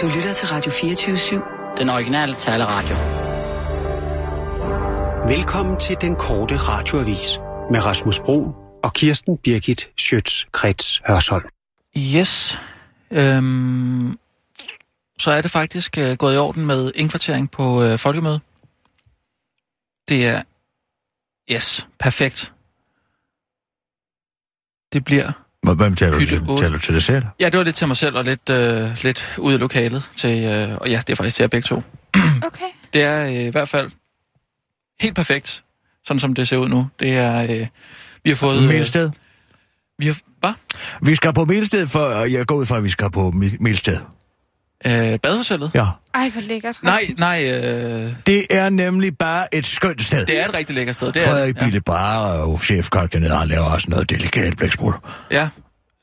Du lytter til Radio 24-7. Den originale taleradio. Velkommen til den korte radioavis med Rasmus Bro og Kirsten Birgit Schøtz-Krets Hørsholm. Yes. Øhm, så er det faktisk øh, gået i orden med indkvartering på øh, folkemøde. Det er... Yes, perfekt. Det bliver... Hvem taler du Hytte til? otte. Taler du til dig selv? Ja, det var lidt til mig selv og lidt, øh, lidt ud af lokalet. Til, øh, og ja, det er faktisk til jer begge to. Okay. Det er øh, i hvert fald helt perfekt, sådan som det ser ud nu. Det er... Øh, vi har fået... øh, Melsted? Vi har... Hvad? Vi skal på Melsted, for jeg går ud fra, at vi skal på Melsted. Øh, badehotellet? Ja. Ej, hvor lækkert. Nej, nej, øh, Det er nemlig bare et skønt sted. det er et rigtig lækkert sted. Det er Frederik det. Bille Bar og chefkok dernede, han laver også noget delikat blæksprut. Ja.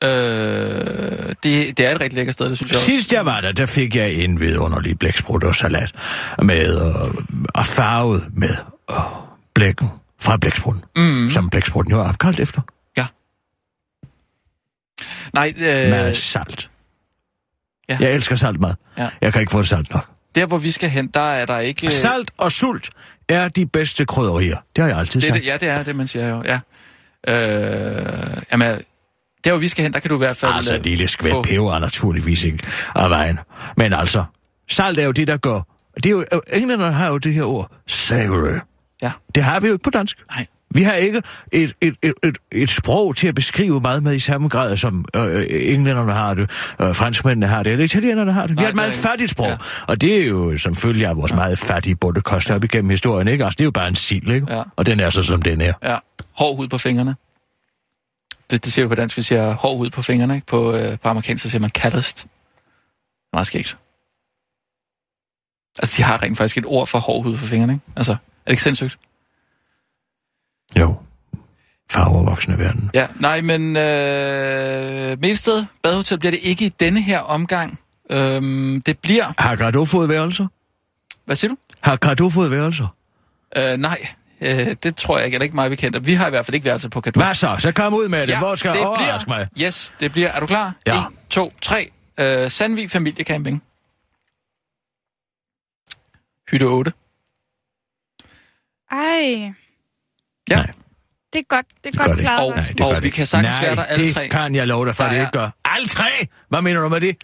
ja. Øh, det, det er et rigtig lækkert sted, det synes jeg også. Sidst jeg var der, der fik jeg en vidunderlig blæksprut og salat med øh, og farvet med øh, blækken fra blæksprutten, mm. som blæksprutten jo er opkaldt efter. Nej, øh, Med salt. Ja. Jeg elsker saltmad. Ja. Jeg kan ikke få det salt nok. der hvor vi skal hen, der er der ikke... Salt og sult er de bedste krydderier. Det har jeg altid sagt. det, ja, det er det, man siger jo. Ja. Øh, jamen, der hvor vi skal hen, der kan du i hvert fald... Altså, øh, et lille skvæt få- peber er naturligvis ikke af vejen. Men altså, salt er jo det, der går... Det er jo, øh, englænderne har jo det her ord, savory. Ja. Det har vi jo ikke på dansk. Nej. Vi har ikke et, et, et, et, et sprog til at beskrive meget med i samme grad, som øh, englænderne har det, øh, franskmændene har det, eller italienerne har det. Vi Nej, har et meget ikke- fattigt sprog, Ja. ja. og det er jo som følge af vores meget fattige bundekost op igennem historien, ikke? Altså, det er jo bare en sil, ikke? Ja. Og den er så, som den er. Ja, hård hud på fingrene. Det, det siger vi på dansk, vi siger hård hud på fingrene. Ikke? På, øh, på amerikansk, så siger man er meget skægt. Altså, de har rent faktisk et ord for hård hud på fingrene, ikke? Altså, er det ikke sindssygt? Jo. Farver voksne verden. Ja, nej, men øh, Melsted Badehotel bliver det ikke i denne her omgang. Øhm, det bliver... Har Grado fået værelser? Hvad siger du? Har Grado fået værelser? Øh, nej, øh, det tror jeg ikke. Er det ikke meget bekendt. Vi har i hvert fald ikke værelse på Kadu. Hvad så? Så kom ud med det. Ja, Hvor skal det bliver, mig? Yes, det bliver... Er du klar? Ja. 1, 2, 3. Øh, Sandvig Familiecamping. Hytte 8. Ej, Ja. Nej. det er godt, det er Det godt klaret. Rasmus. det og vi det kan sagtens Nej, være der alle det tre. kan jeg love dig for, Der det er- ikke gør. Alle tre? Hvad mener du med det?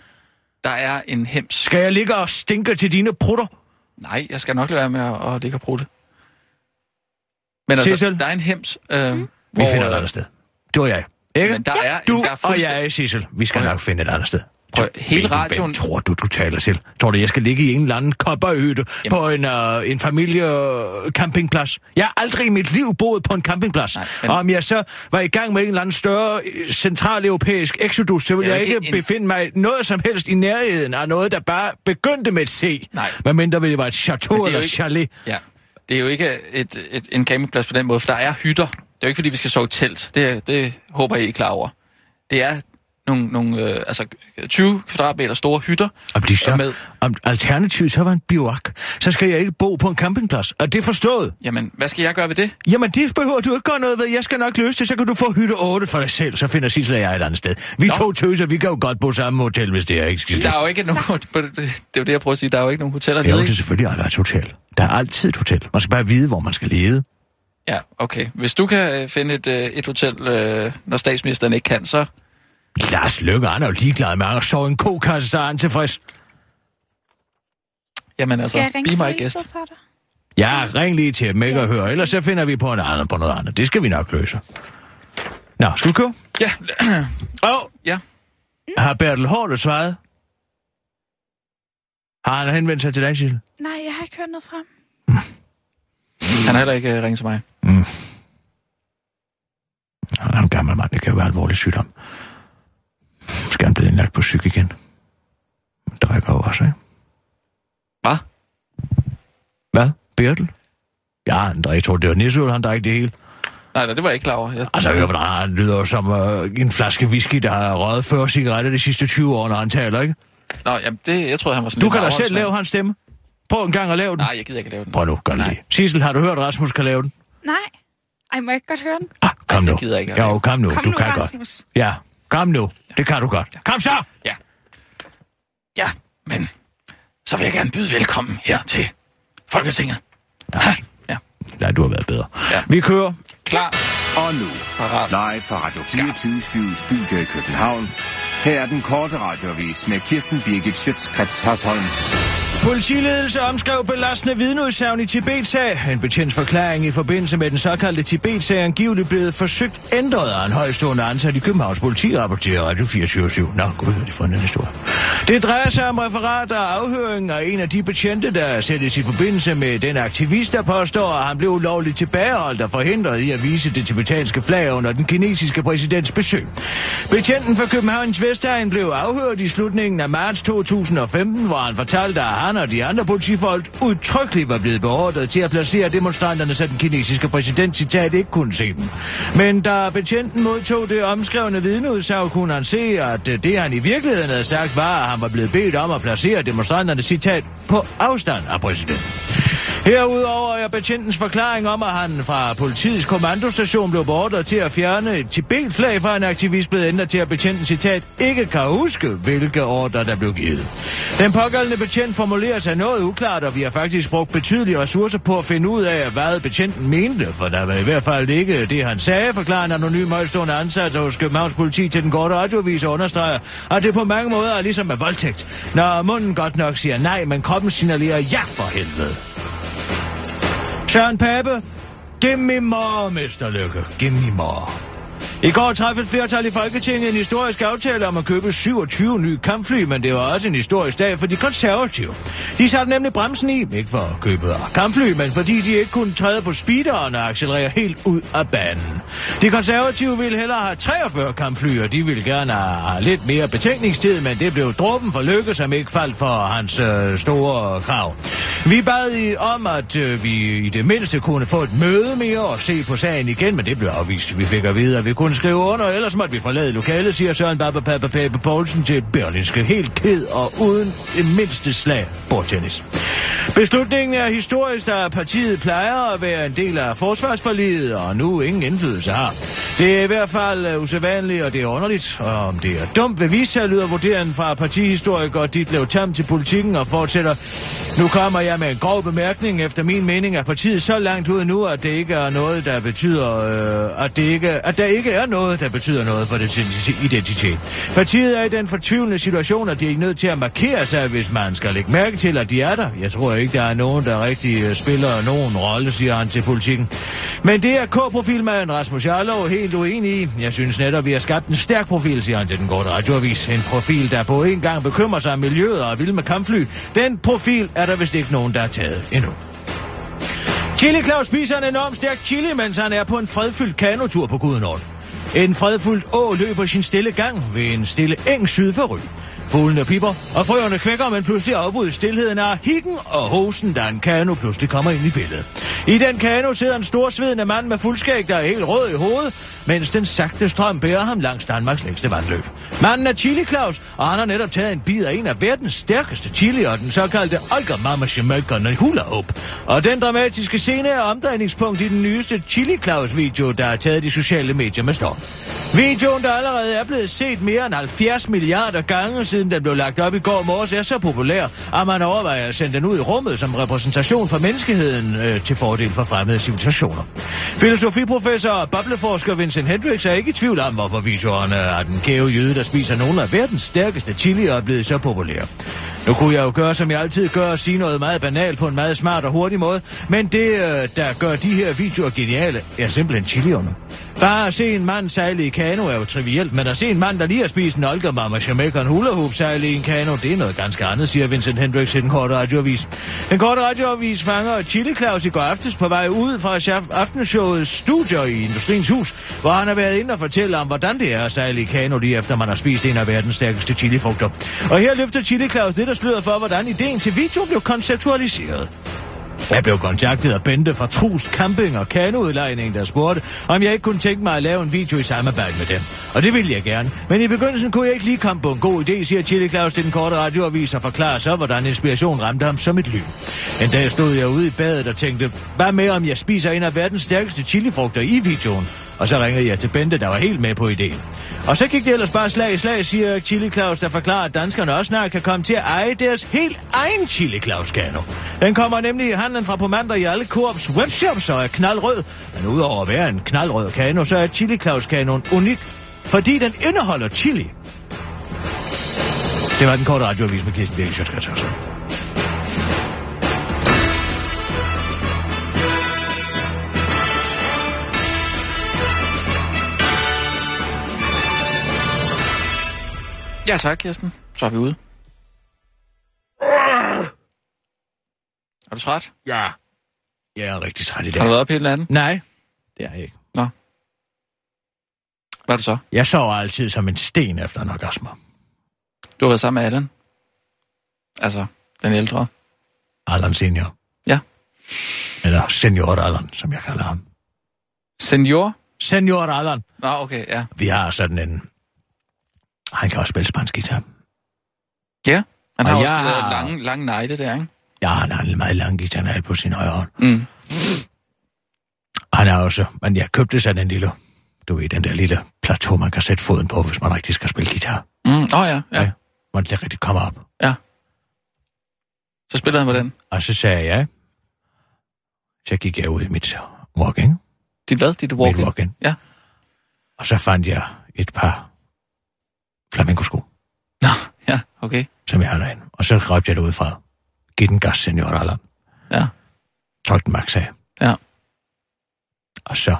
Der er en hems. Skal jeg ligge og stinke til dine prutter? Nej, jeg skal nok lade være med at, at ligge og det. Men altså, Sissel? der er en hems, øh, Vi hvor, finder et andet sted. Du og jeg. Ikke? Men der er, Du der er og fuldstændig- jeg, Sissel. Vi skal at- nok finde et andet sted. Prøv hele radioen- band tror du, du taler til? Tror du, jeg skal ligge i en eller anden kopperhytte på en, uh, en familiecampingplads? Jeg har aldrig i mit liv boet på en campingplads. Nej, men-. Og om jeg så var i gang med en eller anden større øh, centraleuropæisk exodus, så ville jeg ikke en- befinde mig noget som helst i nærheden af noget, der bare begyndte med et C. Nej. Men mindre ville det være et chateau er eller ikke- chalet. Ja, det er jo ikke et, et, en campingplads på den måde, for der er hytter. Det er jo ikke, fordi vi skal sove telt. Det, det håber I er klar over. Det er nogle, nogle øh, altså 20 kvadratmeter store hytter. Om, de så, med- om alternativet så var en biwak, så skal jeg ikke bo på en campingplads. Og det er forstået. Jamen, hvad skal jeg gøre ved det? Jamen, det behøver du ikke gøre noget ved. Jeg skal nok løse det, så kan du få hytte 8 for dig selv. Så finder Sissel og jeg et andet sted. Vi Nå. to tøser, vi kan jo godt bo samme hotel, hvis det er ikke skidt. Der er jo ikke nogen... Det er jo det, jeg prøver at sige. Der er jo ikke nogen hoteller Jo, nede, det er selvfølgelig aldrig et hotel. Der er altid et hotel. Man skal bare vide, hvor man skal lede. Ja, okay. Hvis du kan øh, finde et, øh, et hotel, øh, når statsministeren ikke kan, så... Lars Løkke, han er jo ligeglad med at sove en kokasse, så er han tilfreds. Jamen altså, guest. for dig? Ja, ring lige til dem, ikke at høre. Ellers så finder vi på, en anden, på noget andet. Det skal vi nok løse. Nå, skal vi køre? Ja, Åh, ja. har Bertel Hårdt svaret? Har han henvendt sig til dig, Sissel? Nej, jeg har ikke hørt noget frem. Han har heller ikke øh, ringet til mig. Han er en gammel mand, det kan jo være alvorlig sygdom. Skal han blive indlagt på psyk igen? Han drikker jo også, ikke? Hvad? Hvad? Bertel? Ja, han drikker, jeg tror, det var Nissøl, han drik det hele. Nej, nej, det var jeg ikke klar over. Jeg, Altså, jeg hvordan han lyder jo som øh, en flaske whisky, der har røget 40 cigaretter de sidste 20 år, når han taler, ikke? Nå, jamen, det, jeg troede, han var sådan Du kan da selv lave hans stemme. Prøv en gang at lave den. Nej, jeg gider ikke lave den. Prøv nu, gør det. Sissel, har du hørt, at Rasmus kan lave den? Nej. Ej, må jeg ikke godt høre den? Ah, kom Ej, nu. det gider jeg ikke. Jo, kom nu, Kom du nu, kan Rasmus. godt. Ja, kom nu. Det kan du godt. Kom så! Ja. Ja, men så vil jeg gerne byde velkommen her til Folketinget. Ja. ja. Nej, du har været bedre. Ja. Vi kører. Klar. Og nu, Parat. live fra Radio 24 Studio i København. Her er den korte radiovis med Kirsten Birgit Schøtzgrads Hasholm. Politiledelse omskrev belastende vidneudsagn i Tibet-sag. En betjents forklaring i forbindelse med den såkaldte Tibet-sag angiveligt blevet forsøgt ændret af en højstående ansat i Københavns politi, rapporterer Radio 24 Nå, gud, har de fundet en historie. Det drejer sig om referat og afhøring af en af de betjente, der sættes i forbindelse med den aktivist, der påstår, at han blev ulovligt tilbageholdt og forhindret i at vise det tibetanske flag under den kinesiske præsidents besøg. Betjenten fra Københavns Vestegn blev afhørt i slutningen af marts 2015, hvor han fortalte, at han og de andre politifolk udtrykkeligt var blevet beordret til at placere demonstranterne, så den kinesiske præsident citat ikke kunne se dem. Men da betjenten modtog det omskrevne vidneudsagn, kunne han se, at det han i virkeligheden havde sagt var, at han var blevet bedt om at placere demonstranterne citat på afstand af præsidenten. Herudover er betjentens forklaring om, at han fra politiets kommandostation blev beordret til at fjerne et Tibet-flag fra en aktivist blevet ændret til, at betjenten citat ikke kan huske, hvilke ordre der blev givet. Den pågældende betjent formulerer sig noget uklart, og vi har faktisk brugt betydelige ressourcer på at finde ud af, hvad betjenten mente, for der var i hvert fald ikke det, han sagde, forklarer en anonym højstående ansat hos Københavns politi til den korte radiovis og understreger, at det på mange måder er ligesom med voldtægt. Når munden godt nok siger nej, men kroppen signalerer ja for helvede. Søren Pape, giv me more, Mr. Lykke. Giv me more. I går træffede et flertal i Folketinget en historisk aftale om at købe 27 nye kampfly, men det var også en historisk dag for de konservative. De satte nemlig bremsen i, ikke for at købe kampfly, men fordi de ikke kunne træde på speederen og accelerere helt ud af banen. De konservative ville hellere have 43 kampfly, og de ville gerne have lidt mere betænkningstid, men det blev dråben for Lykke, som ikke faldt for hans øh, store krav. Vi bad i om, at øh, vi i det mindste kunne få et møde mere og se på sagen igen, men det blev afvist. Vi fik at vide, at vi kunne skrive under, ellers måtte vi forlade lokalet, siger Søren Baba Papa Pape Poulsen til Berlinske. Helt ked og uden det mindste slag bordtennis. Beslutningen er historisk, da partiet plejer at være en del af forsvarsforliget, og nu ingen indflydelse har. Det er i hvert fald øh, usædvanligt, og det er underligt. Og om det er dumt ved vise sig, lyder vurderingen fra partihistoriker Ditlev Tam til politikken og fortsætter. Nu kommer jeg med en grov bemærkning. Efter min mening er partiet så langt ude nu, at det ikke er noget, der betyder, øh, at, det ikke, at der ikke er noget, der betyder noget for dets identitet. Partiet er i den fortvivlende situation, at de er nødt til at markere sig, hvis man skal lægge mærke til, at de er der. Jeg tror ikke, der er nogen, der rigtig øh, spiller nogen rolle, siger han til politikken. Men det er K-profilmanden Rasmus Jarlov helt uenig i. Jeg synes netop, vi har skabt en stærk profil, siger han til den korte radioavis. En profil, der på en gang bekymrer sig om miljøet og er vild med kampfly. Den profil er der vist ikke nogen, der er taget endnu. Chili Claus spiser en enorm stærk chili, mens han er på en fredfyldt kanotur på Gudenård. En fredfuldt å løber sin stille gang ved en stille eng syd for Ry. Fuglene piper, og frøerne kvækker, men pludselig afbrydes stillheden af hikken og hosen, da en kano pludselig kommer ind i billedet. I den kano sidder en storsvedende mand med fuldskæg, der er helt rød i hovedet, mens den sagte strøm bærer ham langs Danmarks længste vandløb. Manden er Chili Claus, og han har netop taget en bid af en af verdens stærkeste chili, og den såkaldte Olga Mama Jamaica Hula Hoop. Og den dramatiske scene er omdrejningspunkt i den nyeste Chili Claus video, der er taget de sociale medier med storm. Videoen, der allerede er blevet set mere end 70 milliarder gange, siden den blev lagt op i går morges, er så populær, at man overvejer at sende den ud i rummet som repræsentation for menneskeheden øh, til fordel for fremmede civilisationer. Filosofiprofessor og bobleforsker Vincent Hendricks er ikke i tvivl om, hvorfor videoerne af den kæve jøde, der spiser nogle af verdens stærkeste chili, er blevet så populær. Nu kunne jeg jo gøre, som jeg altid gør, og sige noget meget banalt på en meget smart og hurtig måde, men det, øh, der gør de her videoer geniale, er simpelthen chilierne. Bare at se en mand sejle i kano er jo trivielt, men at se en mand, der lige har spist en olkermamma og en hula hoop sejle i en kano, det er noget ganske andet, siger Vincent Hendricks i den korte radioavis. Den korte radioavis fanger Chili Claus i går aftes på vej ud fra aftenshowets studio i Industriens Hus, hvor han har været inde og fortælle om, hvordan det er at sejle i kano lige efter man har spist en af verdens stærkeste chilifrugter. Og her løfter Chili Claus lidt af sløret for, hvordan ideen til video blev konceptualiseret. Jeg blev kontaktet af Bente fra Trust Camping og Kanoudlejning, der spurgte, om jeg ikke kunne tænke mig at lave en video i samarbejde med dem. Og det ville jeg gerne. Men i begyndelsen kunne jeg ikke lige komme på en god idé, siger Chili Claus til den korte radioavis og forklarer så, hvordan inspiration ramte ham som et lyn. En dag stod jeg ude i badet og tænkte, hvad med om jeg spiser en af verdens stærkeste chilifrugter i videoen? Og så ringede jeg til Bente, der var helt med på ideen. Og så gik det ellers bare slag i slag, siger Chili Claus, der forklarer, at danskerne også snart kan komme til at eje deres helt egen Chili Claus kano. Den kommer nemlig i handlen fra på mandag i alle Coops webshops og er knaldrød. Men udover at være en knaldrød kano, så er Chili Claus kanoen unik, fordi den indeholder chili. Det var den korte radioavis med Kirsten Birgit Sjøtskrets Ja tak, Kirsten. Så er vi ude. Er du træt? Ja. Jeg er rigtig træt i dag. Har du været op hele natten? Nej, det er jeg ikke. Hvad er det så? Jeg sover altid som en sten efter en orgasme. Du har været sammen med Allan. Altså, den ældre. Allan Senior. Ja. Eller Senior Allan, som jeg kalder ham. Senior? Senior Allan. Nå, okay, ja. Vi har sådan en... Han kan også spille spansk guitar. Ja, han Og har også jeg det der lange, lange negle der, ikke? Ja, han har en meget lang guitarnal på sin højre hånd. Mm. Han er også... Men jeg købte sådan en lille... Du ved, den der lille plateau, man kan sætte foden på, hvis man rigtig skal spille guitar. Mm. Oh, ja, ja. Ja. Hvor det rigtig kommer op. Så spiller han på den. Og så sagde jeg... Så gik jeg ud i mit walk-in. Dit hvad? Dit Mit walk-in? walk-in. Ja. Og så fandt jeg et par flamenco-sko, Nå, ja, okay. som jeg har derinde. Og så råbte jeg det ud fra. Giv den gas, senior Allan. Ja, Tryk den max af. ja. Og så...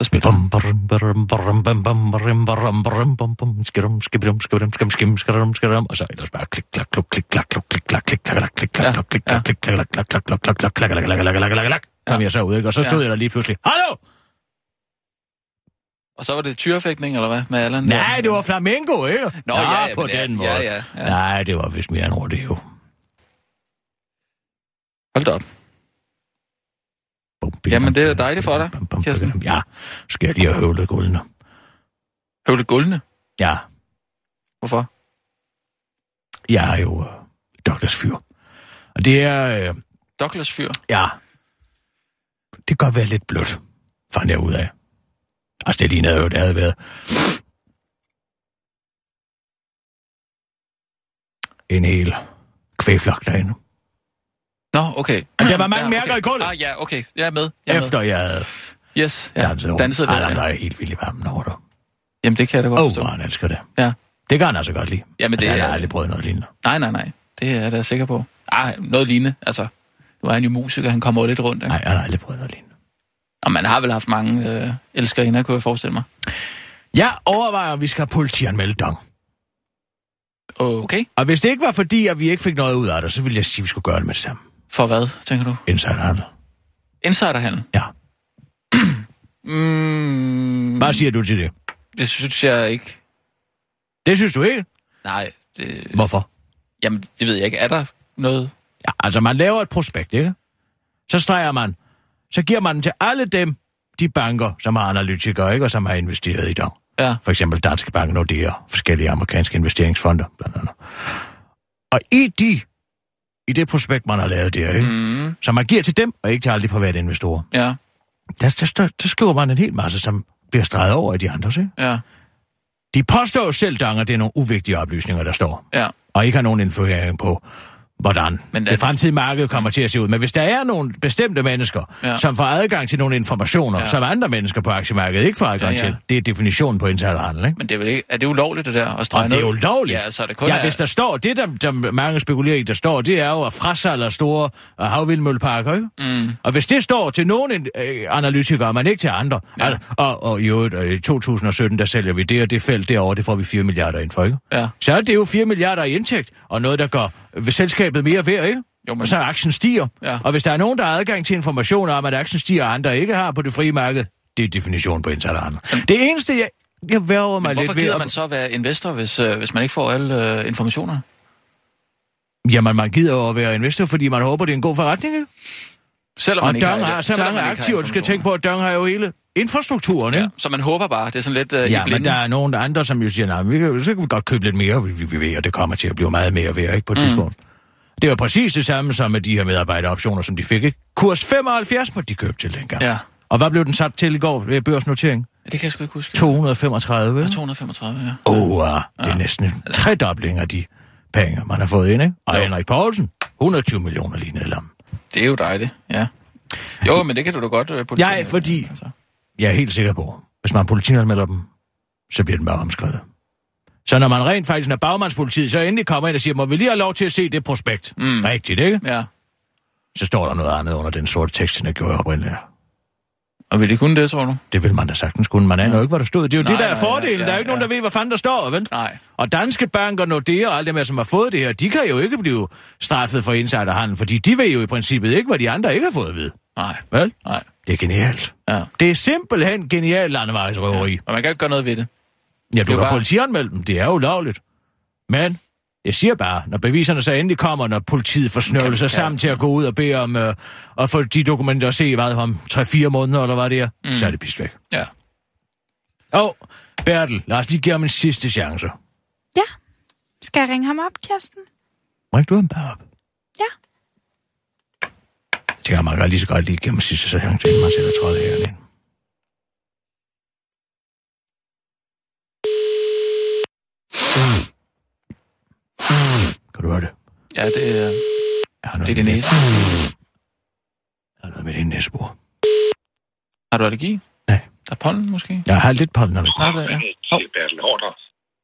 Så spiller han. Bum, barum, barum, barum, bum, bum, barum, barum, barum, bum, bum, skidum, skibidum, skibidum, skim, skim, skidum, skidum. Og så ellers bare klik, klak, kluk, klik, klak, kluk, klik, klak, klik, klak, klak, klik, klak, kluk, klik, klak, klik, klak, klak, klak, klak, klak, klak, klak, klak, klak, klak, klak, klak, klak, klak. Kom jeg så ud, ikke? Og så stod jeg der lige pludselig. Hallo! Og så var det tyrefægtning, eller hvad, med Allan? Nej, det var flamenco, ikke? Nå, ja, ja, på men ja, den måde. ja, ja, ja. Nej, det var vist mere en rodeo. Hold da op. Jamen, det er dejligt for dig, Kirsten. Ja, skal jeg lige have høvlet guldene. Høvle guldene. Ja, Hvorfor? jeg er jo uh, Douglas fyr. Og det er, uh, Douglas fyr. ja, det kan godt være lidt blødt, fandt jeg ud af. Altså, det lignede jo, det havde været en hel kvæflok derinde. Nå, okay. Men der var mange Ja, mærker okay. i gulvet. Ah, ja, okay. Jeg er med. Jeg er Efter jeg havde med. Yes, ja. danset rundt. Danset der, var ja. helt vild i varmen over det. Jamen, det kan jeg da godt Åh, forstå. oh, han elsker det. Ja. Det kan han altså godt lide. Jamen, det altså, han er- har aldrig prøvet noget lignende. Nej, nej, nej. Det er jeg da sikker på. Ah, noget lignende. Altså, nu er han jo musiker, han kommer lidt rundt, ikke? Nej, han har aldrig prøvet noget lignende. Og man har vel haft mange øh, elskerinder, kunne jeg forestille mig. Jeg overvejer, om vi skal have politianmelde Dong. Okay. Og hvis det ikke var fordi, at vi ikke fik noget ud af det, så ville jeg sige, at vi skulle gøre det med det samme. For hvad, tænker du? Insiderhandel. Insiderhandel? Ja. Mm, Hvad siger du til det? det synes jeg ikke. Det synes du ikke? Nej, det, Hvorfor? jamen, det ved jeg ikke. Er der noget? Ja, altså, man laver et prospekt, ikke? Så streger man. Så giver man den til alle dem, de banker, som har analytikere, ikke? Og som har investeret i Dong. Ja, For eksempel Danske Bank, Nordea, forskellige amerikanske investeringsfonder, blandt andet. Og i de, i det prospekt, man har lavet der, ikke? mm, som man giver til dem, og ikke til alle de private investorer, ja, der, der, der, der skriver man en hel masse, som bliver streget over i de andre, ikke? ja, De påstår selv, Dang, at det er nogle uvigtige oplysninger, der står, ja. og ikke har nogen influering på, hvordan Men det fremtidige marked kommer til at se ud. Men hvis der er nogle bestemte mennesker, Ja. som får adgang til nogle informationer, Ja. som andre mennesker på aktiemarkedet ikke får adgang Ja, ja, til, det er definitionen på insiderhandel, ikke? Men det er, vel ikke, er det ulovligt, det der? At strege Og det er ulovligt. Ja, så er det kun ja, er- hvis der står, det der, der mange spekulerer i, der står, det er jo at frasalge store uh, havvindmølleparker, ikke? Mm, Og hvis det står til nogle øh, analytikere, men ikke til andre, Ja. ja. og, og i øvrigt, øh, i 2017, der sælger vi det og det felt derovre, det får vi 4 milliarder ind for, ikke? ja. Så er det jo 4 milliarder i indtægt, og noget, der gør ved selskabet mere værd, ikke? Jo, men- Og så aktien stiger. Ja. Og hvis der er nogen, der har adgang til informationer om, at aktien stiger, og andre ikke har på det frie marked, det er definitionen på insiderhandel. Det eneste, jeg, jeg værger mig hvorfor lidt ved... gider at- man så være investor, hvis, øh, hvis man ikke får alle øh, informationer? Jamen, man gider jo at være investor, fordi man håber, det er en god forretning, ikke? Selvom Og man ikke Dong har, har så mange aktiver. Du skal tænke på, at Dong har jo hele infrastrukturen, ikke? Ja, så man håber bare, det er sådan lidt i Ja, men der er nogen andre, som jo siger, nej, vi kan, så kan vi godt købe lidt mere, vi, vi ved, at det kommer til at blive meget mere værd, ikke, på et Mm. tidspunkt. Det jo præcis det samme som med de her medarbejderoptioner, som de fik, ikke? Kurs 75 måtte de købe til dengang. Ja, Og hvad blev den sat til i går ved børsnotering? Det kan jeg sgu ikke huske. 235. Ja, 235, ja. Åh, oh, ja. det er næsten en tredobling af de penge, man har fået ind, ikke? Og Jo. Henrik Poulsen, 120 millioner lige ned. Det er jo dejligt, ja. Jo, men det kan du da godt... Uh, Ja, fordi Altså. jeg er helt sikker på, hvis man politianmelder dem, så bliver den bare omskrevet. Så når man rent faktisk er bagmandspolitiet, så endelig kommer ind og siger, må vi lige have lov til at se det prospekt? Mm. Rigtigt, ikke? Ja. Så står der noget andet under den sorte tekst, end jeg gjorde oprindeligt. Og vil de kunne det, tror du? Det vil man da sagtens kunne. Man aner jo ikke, hvad der stod. Det er jo Nej, det, der er fordelen. ja, der er jo ikke ja. nogen, der ved, hvad fanden der står, vel? Nej. Og danske banker, Nordea og alt dem, her, som har fået det her, de kan jo ikke blive straffet for insiderhandel, fordi de ved jo i princippet ikke, hvad de andre ikke har fået at vide. Nej. Vel? Nej. Det er genialt. Ja. Det er simpelthen genialt landevejsrøveri. Ja. Og man kan ikke gøre noget ved det. Ja, Det du er kan bare- politianmelde dem. Det er ulovligt. Men jeg siger bare, når beviserne så endelig kommer, når politiet får snøvlet sig kan- sammen til at gå ud og bede om øh, at få de dokumenter at se, hvad om 3-4 måneder, eller hvad det er, mm. så er det pist væk. Ja. Og Bertel, lad os lige give ham en sidste chance. Ja. Skal jeg ringe ham op, Kirsten? Ring du ham bare op. Ja. Jeg tænker, man kan lige så godt lige give ham en sidste chance, inden man sætter trolde ind. Kan du høre det? Ja, det, er- Jeg har noget det er din med- næse. Jeg har noget med din næsebor. Har du allergi? Nej. Der er pollen, måske? Jeg har lidt pollen, når det Nej, det er... Hov. Bertel Hårder,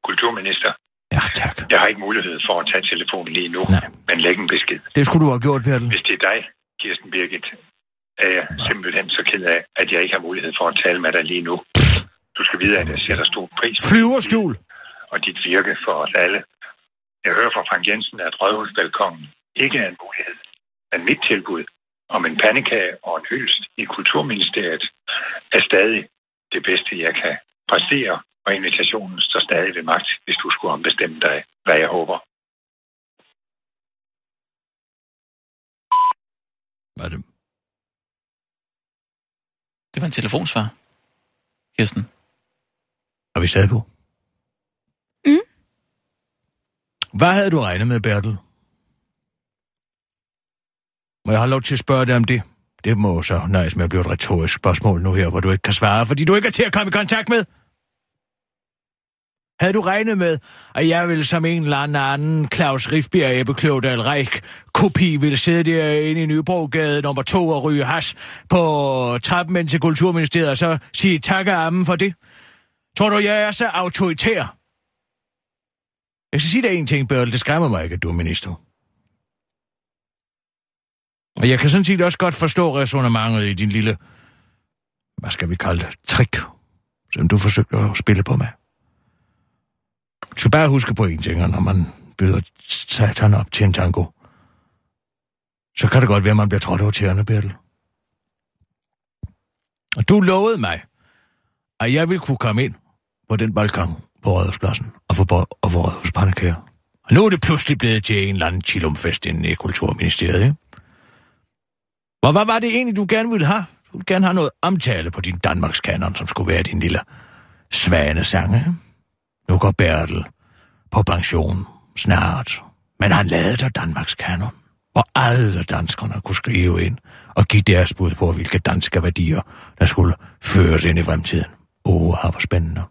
kulturminister. Ja, tak. Jeg har ikke mulighed for at tage telefonen lige nu, Nej. men læg en besked. Det skulle du have gjort, Bertel. Hvis det er dig, Kirsten Birgit, er jeg simpelthen så ked af, at jeg ikke har mulighed for at tale med dig lige nu. Du skal vide, at jeg sætter stor pris på Flyverskjul. og dit virke for os alle. Jeg hører fra Frank Jensen, at Rødhusbalkongen ikke er en mulighed. Men mit tilbud om en pandekage og en hyldest i Kulturministeriet er stadig det bedste, jeg kan præstere, og invitationen står stadig ved magt, hvis du skulle ombestemme dig, hvad jeg håber. Hvad er det? Det var en telefonsvar. Kirsten. Er vi stadig på? Mm. Hvad havde du regnet med, Bertel? Må jeg have lov til at spørge dig om det? Det må så nøjes med at blive et retorisk spørgsmål nu her, hvor du ikke kan svare, fordi du ikke er til at komme i kontakt med. Havde du regnet med, at jeg ville som en eller anden anden Claus Rifbjerg Ebbekløvdal Reik kopi ville sidde derinde i Nybrogade nummer 2 og ryge has på trappen ind til Kulturministeriet og så sige tak af ammen for det? Tror du, jeg er så autoritær? Jeg skal sige dig en ting, Børl. Det skræmmer mig ikke, at du er minister. Og jeg kan sådan set også godt forstå resonemanget i din lille, hvad skal vi kalde det, trick, som du forsøgte at spille på med. Du skal bare huske på en ting, når man byder satan op til en tango, så kan det godt være, at man bliver trådt over tæerne, Bertel. Og du lovede mig, at jeg ville kunne komme ind på den balkon på Rådhuspladsen og for, og for Rådhuspandekager. Og nu er det pludselig blevet til en eller anden chillumfest inde i øh, Kulturministeriet, ikke? Hvor hvad var det egentlig, du gerne ville have? Du ville gerne have noget omtale på din Danmarks kanon, som skulle være din lille svane sange. Nu går Bertel på pension snart, men han lavede der Danmarks kanon, hvor alle danskerne kunne skrive ind og give deres bud på, hvilke danske værdier, der skulle føres ind i fremtiden. Åh, oh, hvor spændende.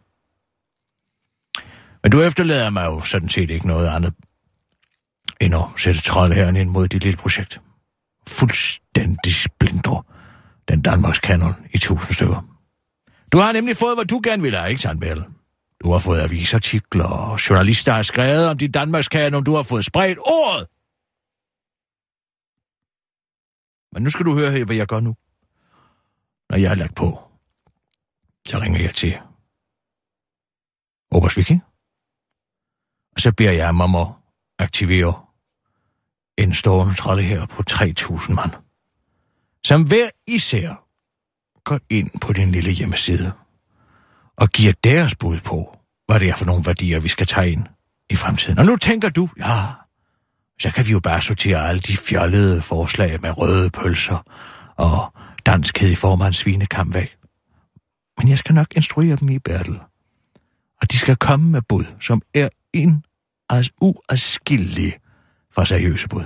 Men du efterlader mig jo sådan set ikke noget andet end at sætte troldherren ind mod dit lille projekt. Fuldstændig splindre den Danmarks kanon i tusind stykker. Du har nemlig fået, hvad du gerne ville have, ikke sandt, Du har fået avisartikler, og journalister har skrevet om dit Danmarks kanon. Du har fået spredt ordet. Men nu skal du høre her, hvad jeg gør nu. Når jeg har lagt på, så ringer jeg til Obers Viking. Og så beder jeg ham om at aktivere en stående trolde her på 3.000 mand. Som hver især går ind på din lille hjemmeside og giver deres bud på, hvad det er for nogle værdier, vi skal tage ind i fremtiden. Og nu tænker du, ja, så kan vi jo bare sortere alle de fjollede forslag med røde pølser og danskhed i form af en svinekamp væk. Men jeg skal nok instruere dem i, Bertel. Og de skal komme med bud, som er en as uadskillelige fra seriøse bud.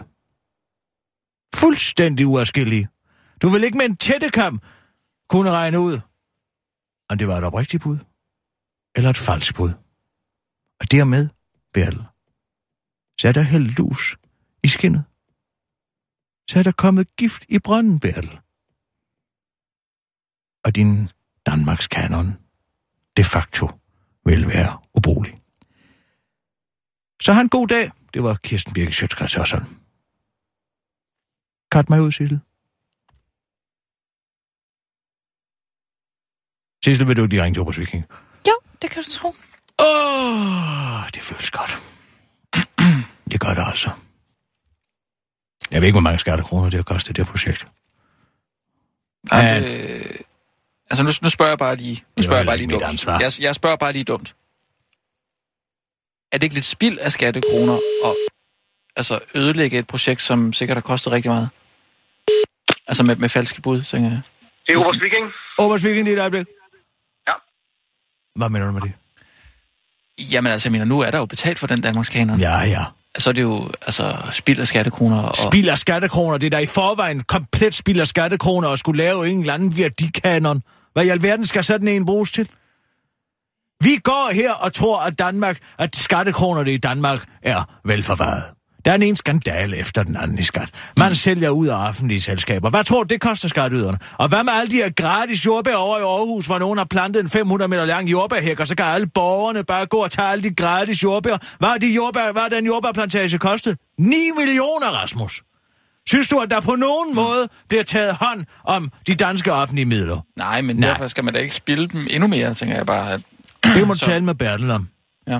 Fuldstændig uadskillelige. Du vil ikke med en tættekam kunne regne ud, om det var et oprigtigt bud, eller et falsk bud. Og dermed, Bertel, så er der hældt lus i skinnet. Så er der kommet gift i brønden, Bertel. Og din Danmarks kanon de facto vil være ubrugelig. Så har en god dag. Det var Kirsten Birke Sjøtskrets og sådan. Kat mig ud, Sissel. Sissel, vil du lige ringe til Obers Viking? Jo, det kan du tro. Åh, oh, det føles godt. det gør det altså. Jeg ved ikke, hvor mange skattekroner det har kostet, det her projekt. Nej, Ja. det, altså nu, nu spørger jeg bare lige, nu spørger jeg bare lige dumt. ansvar. Jeg, jeg spørger bare lige dumt. Er det ikke lidt spild af skattekroner at altså ødelægge et projekt, som sikkert har kostet rigtig meget? Altså med, med falske bud, tænker jeg. Det er Obers Viking. Obers Viking, lige et øjeblik. Ja. Hvad mener du med det? Jamen altså, jeg mener, nu er der jo betalt for den Danmarks kanon. Ja, ja. Så er det jo altså spild af skattekroner. Og, Spild af skattekroner, det er der i forvejen komplet spild af skattekroner og skulle lave en eller anden værdikanon. Hvad i alverden skal sådan en bruges til? Vi går her og tror, at Danmark, at skattekronerne i Danmark er velforvaret. Der er den ene skandale efter den anden i skat. Man mm. sælger ud af offentlige selskaber. Hvad tror du, det koster skatteyderne? Og hvad med alle de her gratis jordbær over i Aarhus, hvor nogen har plantet en 500 meter lang jordbærhæk, og så kan alle borgerne bare gå og tage alle de gratis jordbær. Hvad har de jordbær, hvad den jordbærplantage kostet? 9 millioner, Rasmus. Synes du, at der på nogen måde bliver taget hånd om de danske offentlige midler? Nej, men Nej. Nej. derfor skal man da ikke spille dem endnu mere, tænker jeg bare. At, Det må du Så- tale med Bertel om. Ja.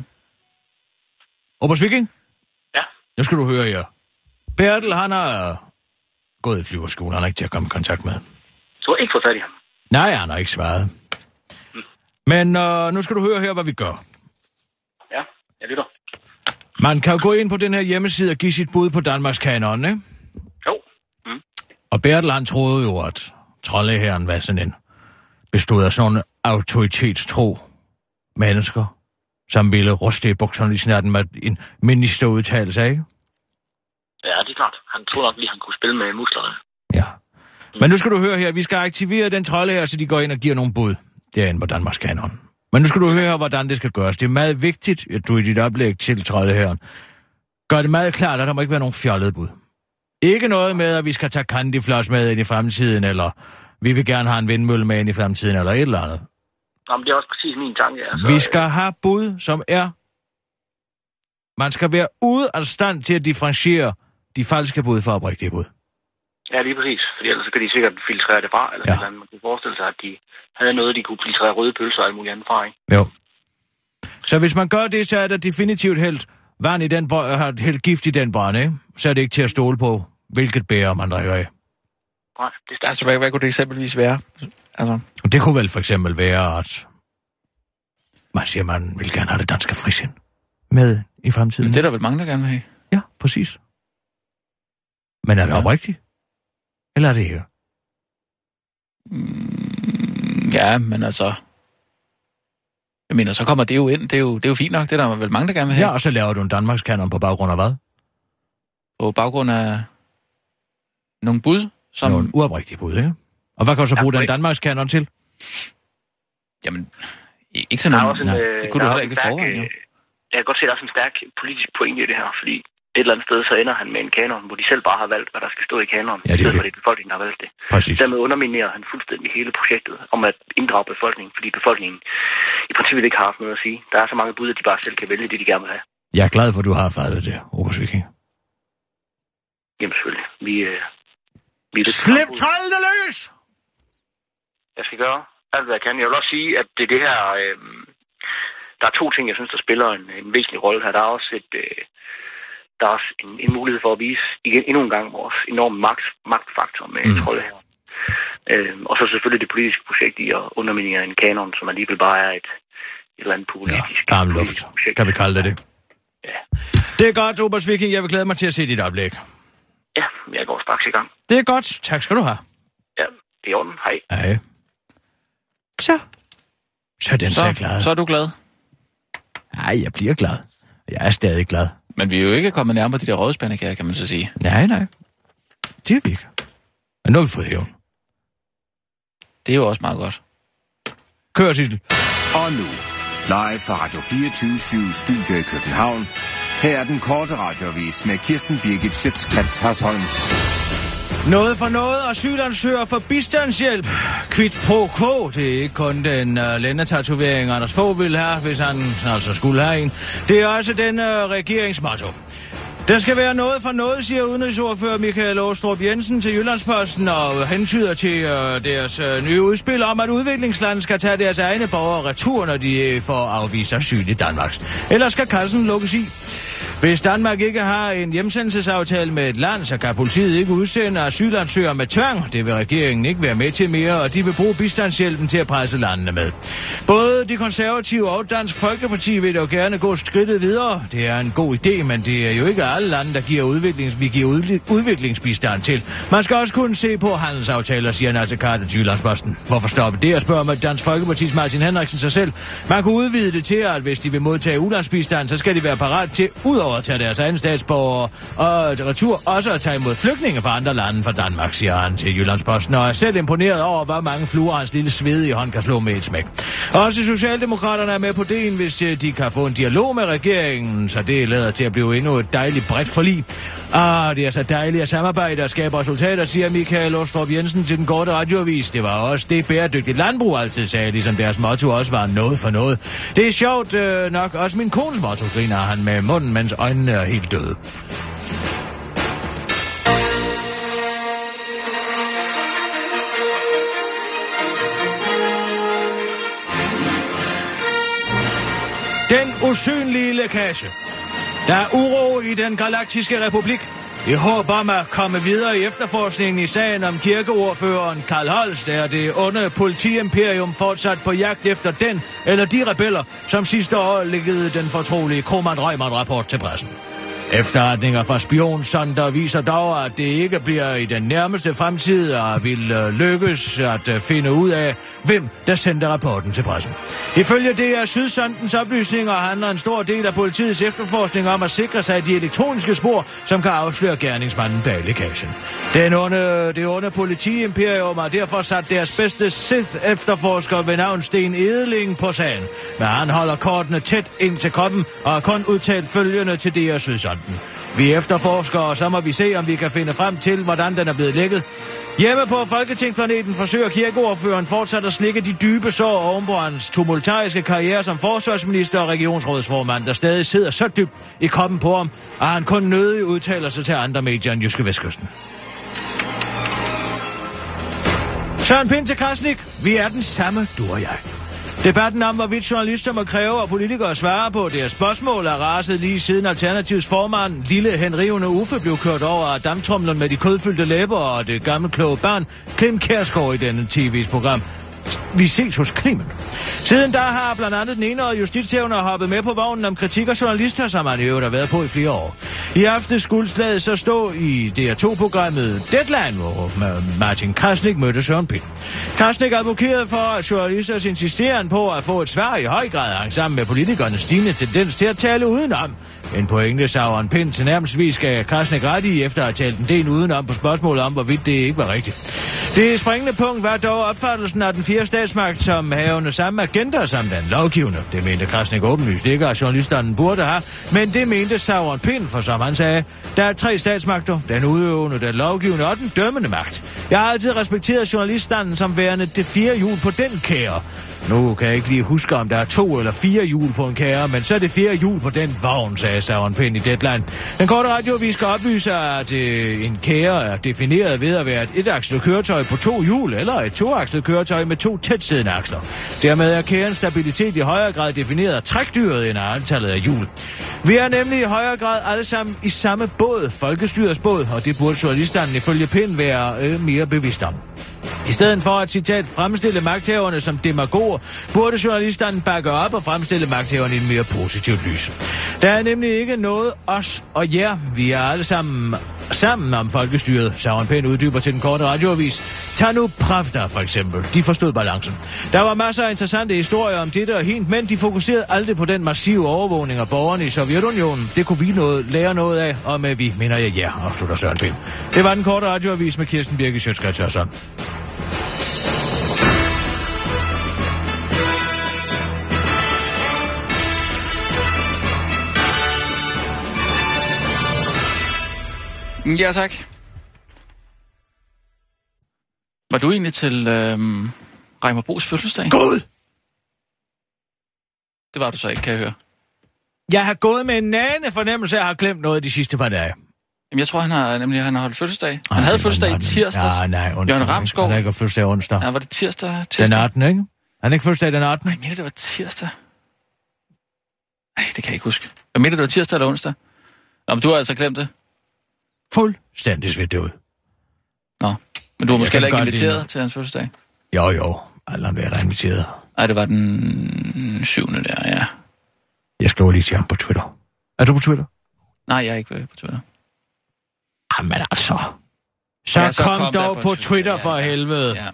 Obers Viking? Ja. Nu skal du høre her. Bertel, han har gået i flyverskole. Han er ikke til at komme i kontakt med. Du har ikke fået fat i ham. Nej, han har ikke svaret. Men øh, nu skal du høre her, hvad vi gør. Ja, jeg lytter. Man kan jo gå ind på den her hjemmeside og give sit bud på Danmarks kanon, ikke? Jo. Og Bertel, han troede jo, at troldeherren var sådan en bestod af sådan nogle autoritetstro mennesker, som ville ruste i bukserne lige snart med en ministerudtalelse, ikke? Ja, det er klart. Han troede nok lige, han kunne spille med musklerne. Ja. Men nu skal du høre her, vi skal aktivere den trolde her, så de går ind og giver nogle bud derinde på Danmarks Kanon. Men nu skal du høre hvordan det skal gøres. Det er meget vigtigt, at du i dit oplæg til troldeherren gør det meget klart, at der må ikke være nogen fjollede bud. Ikke noget med, at vi skal tage candyfloss med ind i fremtiden, eller vi vil gerne have en vindmølle med ind i fremtiden, eller et eller andet. Nå, men det er også præcis min tanke. Altså, Vi skal have bud, som er... Man skal være ude af stand til at differentiere de falske bud fra oprigtige bud. Ja, lige præcis. Fordi ellers kan de sikkert filtrere det fra, eller Ja. ja. man kunne forestille sig, at de havde noget, de kunne filtrere røde pølser og alt muligt andet fra, ikke? Jo. Så hvis man gør det, så er der definitivt hældt vand i den brønd, har hældt gift i den brønd, ikke? Så er det ikke til at stole på, hvilket bære man drikker af. Nej, det er stærkt. altså, hvad, hvad kunne det eksempelvis være? Altså, Og det kunne vel for eksempel være, at man siger, man vil gerne have det danske frisind med i fremtiden. det er der vel mange, der gerne vil have. Ja, præcis. Men er det Ja. oprigtigt? Eller er det ikke? Ja, men altså... Jeg mener, så kommer det jo ind. Det er jo, det er jo fint nok. Det er der vel mange, der gerne vil have. Ja, og så laver du en Danmarks kanon på baggrund af hvad? På baggrund af nogle bud, som... Nogle uoprigtige bud, ikke? Og hvad kan du så Ja, bruge den korrekt. Danmarks kanon til? Jamen, ikke sådan noget. en, nej, øh, det kunne du er heller også ikke i en stærk, forvejen, øh, Jeg kan godt se, at der er også en stærk politisk pointe i det her, fordi et eller andet sted, så ender han med en kanon, hvor de selv bare har valgt, hvad der skal stå i kanonen, Ja, det er i stedet det. for det er befolkningen, der har valgt det. Præcis. Dermed underminerer han fuldstændig hele projektet om at inddrage befolkningen, fordi befolkningen i princippet ikke har haft noget at sige. Der er så mange bud, at de bare selv kan vælge det, de gerne vil have. Jeg er glad for, at du har fattet det, Obers Viking. Jamen selvfølgelig. Vi, øh, lidt Slip troldene løs! Jeg skal gøre alt, hvad jeg kan. Jeg vil også sige, at det, det her... Øh, der er to ting, jeg synes, der spiller en, en væsentlig rolle her. Der er også et... Øh, der er også en, en mulighed for at vise igen endnu en gang vores enorme magt, magtfaktor med Mm. trolde her. Øh, og så selvfølgelig det politiske projekt i at underminere en kanon, som alligevel bare er et, et eller andet Ja, populistisk varm luft. politisk projekt. Kan vi kalde det det? Ja. Det er godt, Obers Viking. Jeg vil glæde mig til at se dit oplæg. Ja, jeg går straks i gang. Det er godt. Tak skal du have. Ja, det er orden. Hej. Hej. Så. Så er den så, Så, glad. så er du glad. Nej, jeg bliver glad. Jeg er stadig glad. Men vi er jo ikke kommet nærmere de der rådspandekager, kan man så sige. Nej, nej. Det er vi ikke. Men nu har vi fået hævn. Det er jo også meget godt. Kør, Sissel. Og nu, live fra Radio 24 Studio i København. Her er den korte radiovis med Kirsten Birgit Schøtzgrads Hasholm. Noget for noget, asylansøger for bistandshjælp. Kvit pro quo, det er ikke kun den uh, lændetatovering, Anders Fogh vil have, hvis han altså skulle have en. Det er også den øh, uh, regeringsmotto. Der skal være noget for noget, siger udenrigsordfører Michael Åstrup Jensen til Jyllandsposten og hentyder til øh, deres øh, nye udspil om, at udviklingslandet skal tage deres egne borgere retur, når de øh, får afvist asyl i Danmark. Ellers skal kassen lukkes i. Hvis Danmark ikke har en hjemsendelsesaftale med et land, så kan politiet ikke udsende asylansøgere med tvang. Det vil regeringen ikke være med til mere, og de vil bruge bistandshjælpen til at presse landene med. Både de konservative og Dansk Folkeparti vil dog gerne gå skridtet videre. Det er en god idé, men det er jo ikke alle lande, der giver udviklings, vi giver udviklingsbistand til. Man skal også kunne se på handelsaftaler, siger Nasse Carter til Jyllandsposten. Hvorfor stoppe det og spørger med Dansk Folkepartis Martin Henriksen sig selv? Man kunne udvide det til, at hvis de vil modtage ulandsbistand, så skal de være parat til udover at tage deres egne statsborgere og retur, også at tage imod flygtninge fra andre lande fra Danmark, siger han til Jyllandsposten, og er selv imponeret over, hvor mange fluer hans lille svedige hånd kan slå med et smæk. Også Socialdemokraterne er med på det, hvis øh, de kan få en dialog med regeringen, så det lader til at blive endnu et dejligt bredt forlig. Ah, det er så dejligt at samarbejde og skabe resultater, siger Michael Ostrup Jensen til den korte radioavis. Det var også det bæredygtigt landbrug altid sagde, ligesom deres motto også var noget for noget. Det er sjovt øh, nok også min kones motto, griner han med munden, mens øjnene er helt døde. Den usynlige lækage. Der er uro i den galaktiske republik. I håb om at komme videre i efterforskningen i sagen om kirkeordføreren Karl Holst, er det onde politiimperium fortsat på jagt efter den eller de rebeller, som sidste år læggede den fortrolige Kroman Reumann-rapport til pressen. Efterretninger fra spionsonder viser dog, at det ikke bliver i den nærmeste fremtid og vil øh, lykkes at øh, finde ud af, hvem der sendte rapporten til pressen. Ifølge det er Sydsondens oplysninger handler en stor del af politiets efterforskning om at sikre sig de elektroniske spor, som kan afsløre gerningsmanden bag lækagen. Den onde, det onde politiimperium har derfor sat deres bedste Sith-efterforsker ved navn Sten Edeling på sagen. Men han holder kortene tæt ind til kroppen og har kun udtalt følgende til DR Sydsond den. Vi efterforsker, og så må vi se, om vi kan finde frem til, hvordan den er blevet lækket. Hjemme på Folketingplaneten forsøger kirkeordføreren fortsat at slikke de dybe sår oven på hans tumultariske karriere som forsvarsminister og regionsrådsformand, der stadig sidder så dybt i kroppen på ham, at han kun nødig udtaler sig til andre medier end Jyske Vestkysten. Søren Pind til Krasnik. Vi er den samme, du og jeg. Debatten om, hvorvidt journalister må kræve og politikere svare på deres spørgsmål, er raset lige siden Alternativs formand, lille henrivende Uffe, blev kørt over af dammtrumlen med de kødfyldte læber og det gamle kloge barn, Klim Kærsgaard i denne tv's program vi ses hos Klimen. Siden da har blandt andet den ene og justitshævner hoppet med på vognen om kritik af journalister, som han i øvrigt har været på i flere år. I aften skulle slaget så stå i DR2-programmet Deadline, hvor Martin Krasnik mødte Søren Pind. Krasnik advokerede for, at journalisters insisteren på at få et svar i høj grad hang sammen med politikernes stigende tendens til at tale udenom. En pointe sagde en pind til nærmest skal Krasnik ret i, efter at have talt en del udenom på spørgsmålet om, hvorvidt det ikke var rigtigt. Det springende punkt var dog opfattelsen af den fjerde statsmagt som havende samme agenda som den lovgivende. Det mente Krasnik åbenlyst ikke, at journalisterne burde have, men det mente Sauron Pind, for som han sagde, der er tre statsmagter, den udøvende, den lovgivende og den dømmende magt. Jeg har altid respekteret journalisterne som værende det fjerde hjul på den kære. Nu kan jeg ikke lige huske, om der er to eller fire hjul på en kære, men så er det fire hjul på den vogn, sagde Sauron Pind i Deadline. Den korte radiovis skal oplyse, at øh, en kære er defineret ved at være et etakslet køretøj på to hjul, eller et toakslet køretøj med to tætsiddende aksler. Dermed er kærens stabilitet i højere grad defineret af trækdyret end af antallet af hjul. Vi er nemlig i højere grad alle sammen i samme båd, folkestyrets båd, og det burde journalisterne ifølge Pind være øh, mere bevidst om. I stedet for at citat fremstille magthaverne som demagoger, burde journalisterne bakke op og fremstille magthaverne i en mere positivt lys. Der er nemlig ikke noget os og jer. Vi er alle sammen sammen om folkestyret, Søren Pind uddyber til den korte radioavis. Tag nu Pravda for eksempel. De forstod balancen. Der var masser af interessante historier om dette og hint, men de fokuserede aldrig på den massive overvågning af borgerne i Sovjetunionen. Det kunne vi noget, lære noget af, og med vi mener jeg ja, afslutter Søren Pind. Det var den korte radioavis med Kirsten Birke Sjøtskrets Ja, tak. Var du egentlig til øhm, Reimer Bos fødselsdag? Gud! Det var du så ikke, kan jeg høre. Jeg har gået med en nane fornemmelse, at jeg har glemt noget de sidste par dage. Jamen, jeg tror, han har, nemlig, han har holdt fødselsdag. Han havde fødselsdag i tirsdags. Ja, nej, onsdag. Jørgen Ramskov. Han har ikke fødselsdag onsdag. Ja, var det tirsdag? tirsdag? Den 18, ikke? Han ikke fødselsdag den 18. Nej, jeg det var tirsdag. Nej, det kan jeg ikke huske. Jeg mener, det var tirsdag eller onsdag. Nå, men du har altså glemt det. Fuldstændig svedt ud. Nå, men du var måske heller ikke inviteret det. til hans fødselsdag. Jo, jo. Alle er der inviteret. Nej, det var den syvende der, ja. Jeg skriver lige til ham på Twitter. Er du på Twitter? Nej, jeg er ikke på Twitter. Jamen altså. Så, Ja, så kom, kom dog på på Twitter, ja, for ja. helvede. Ja.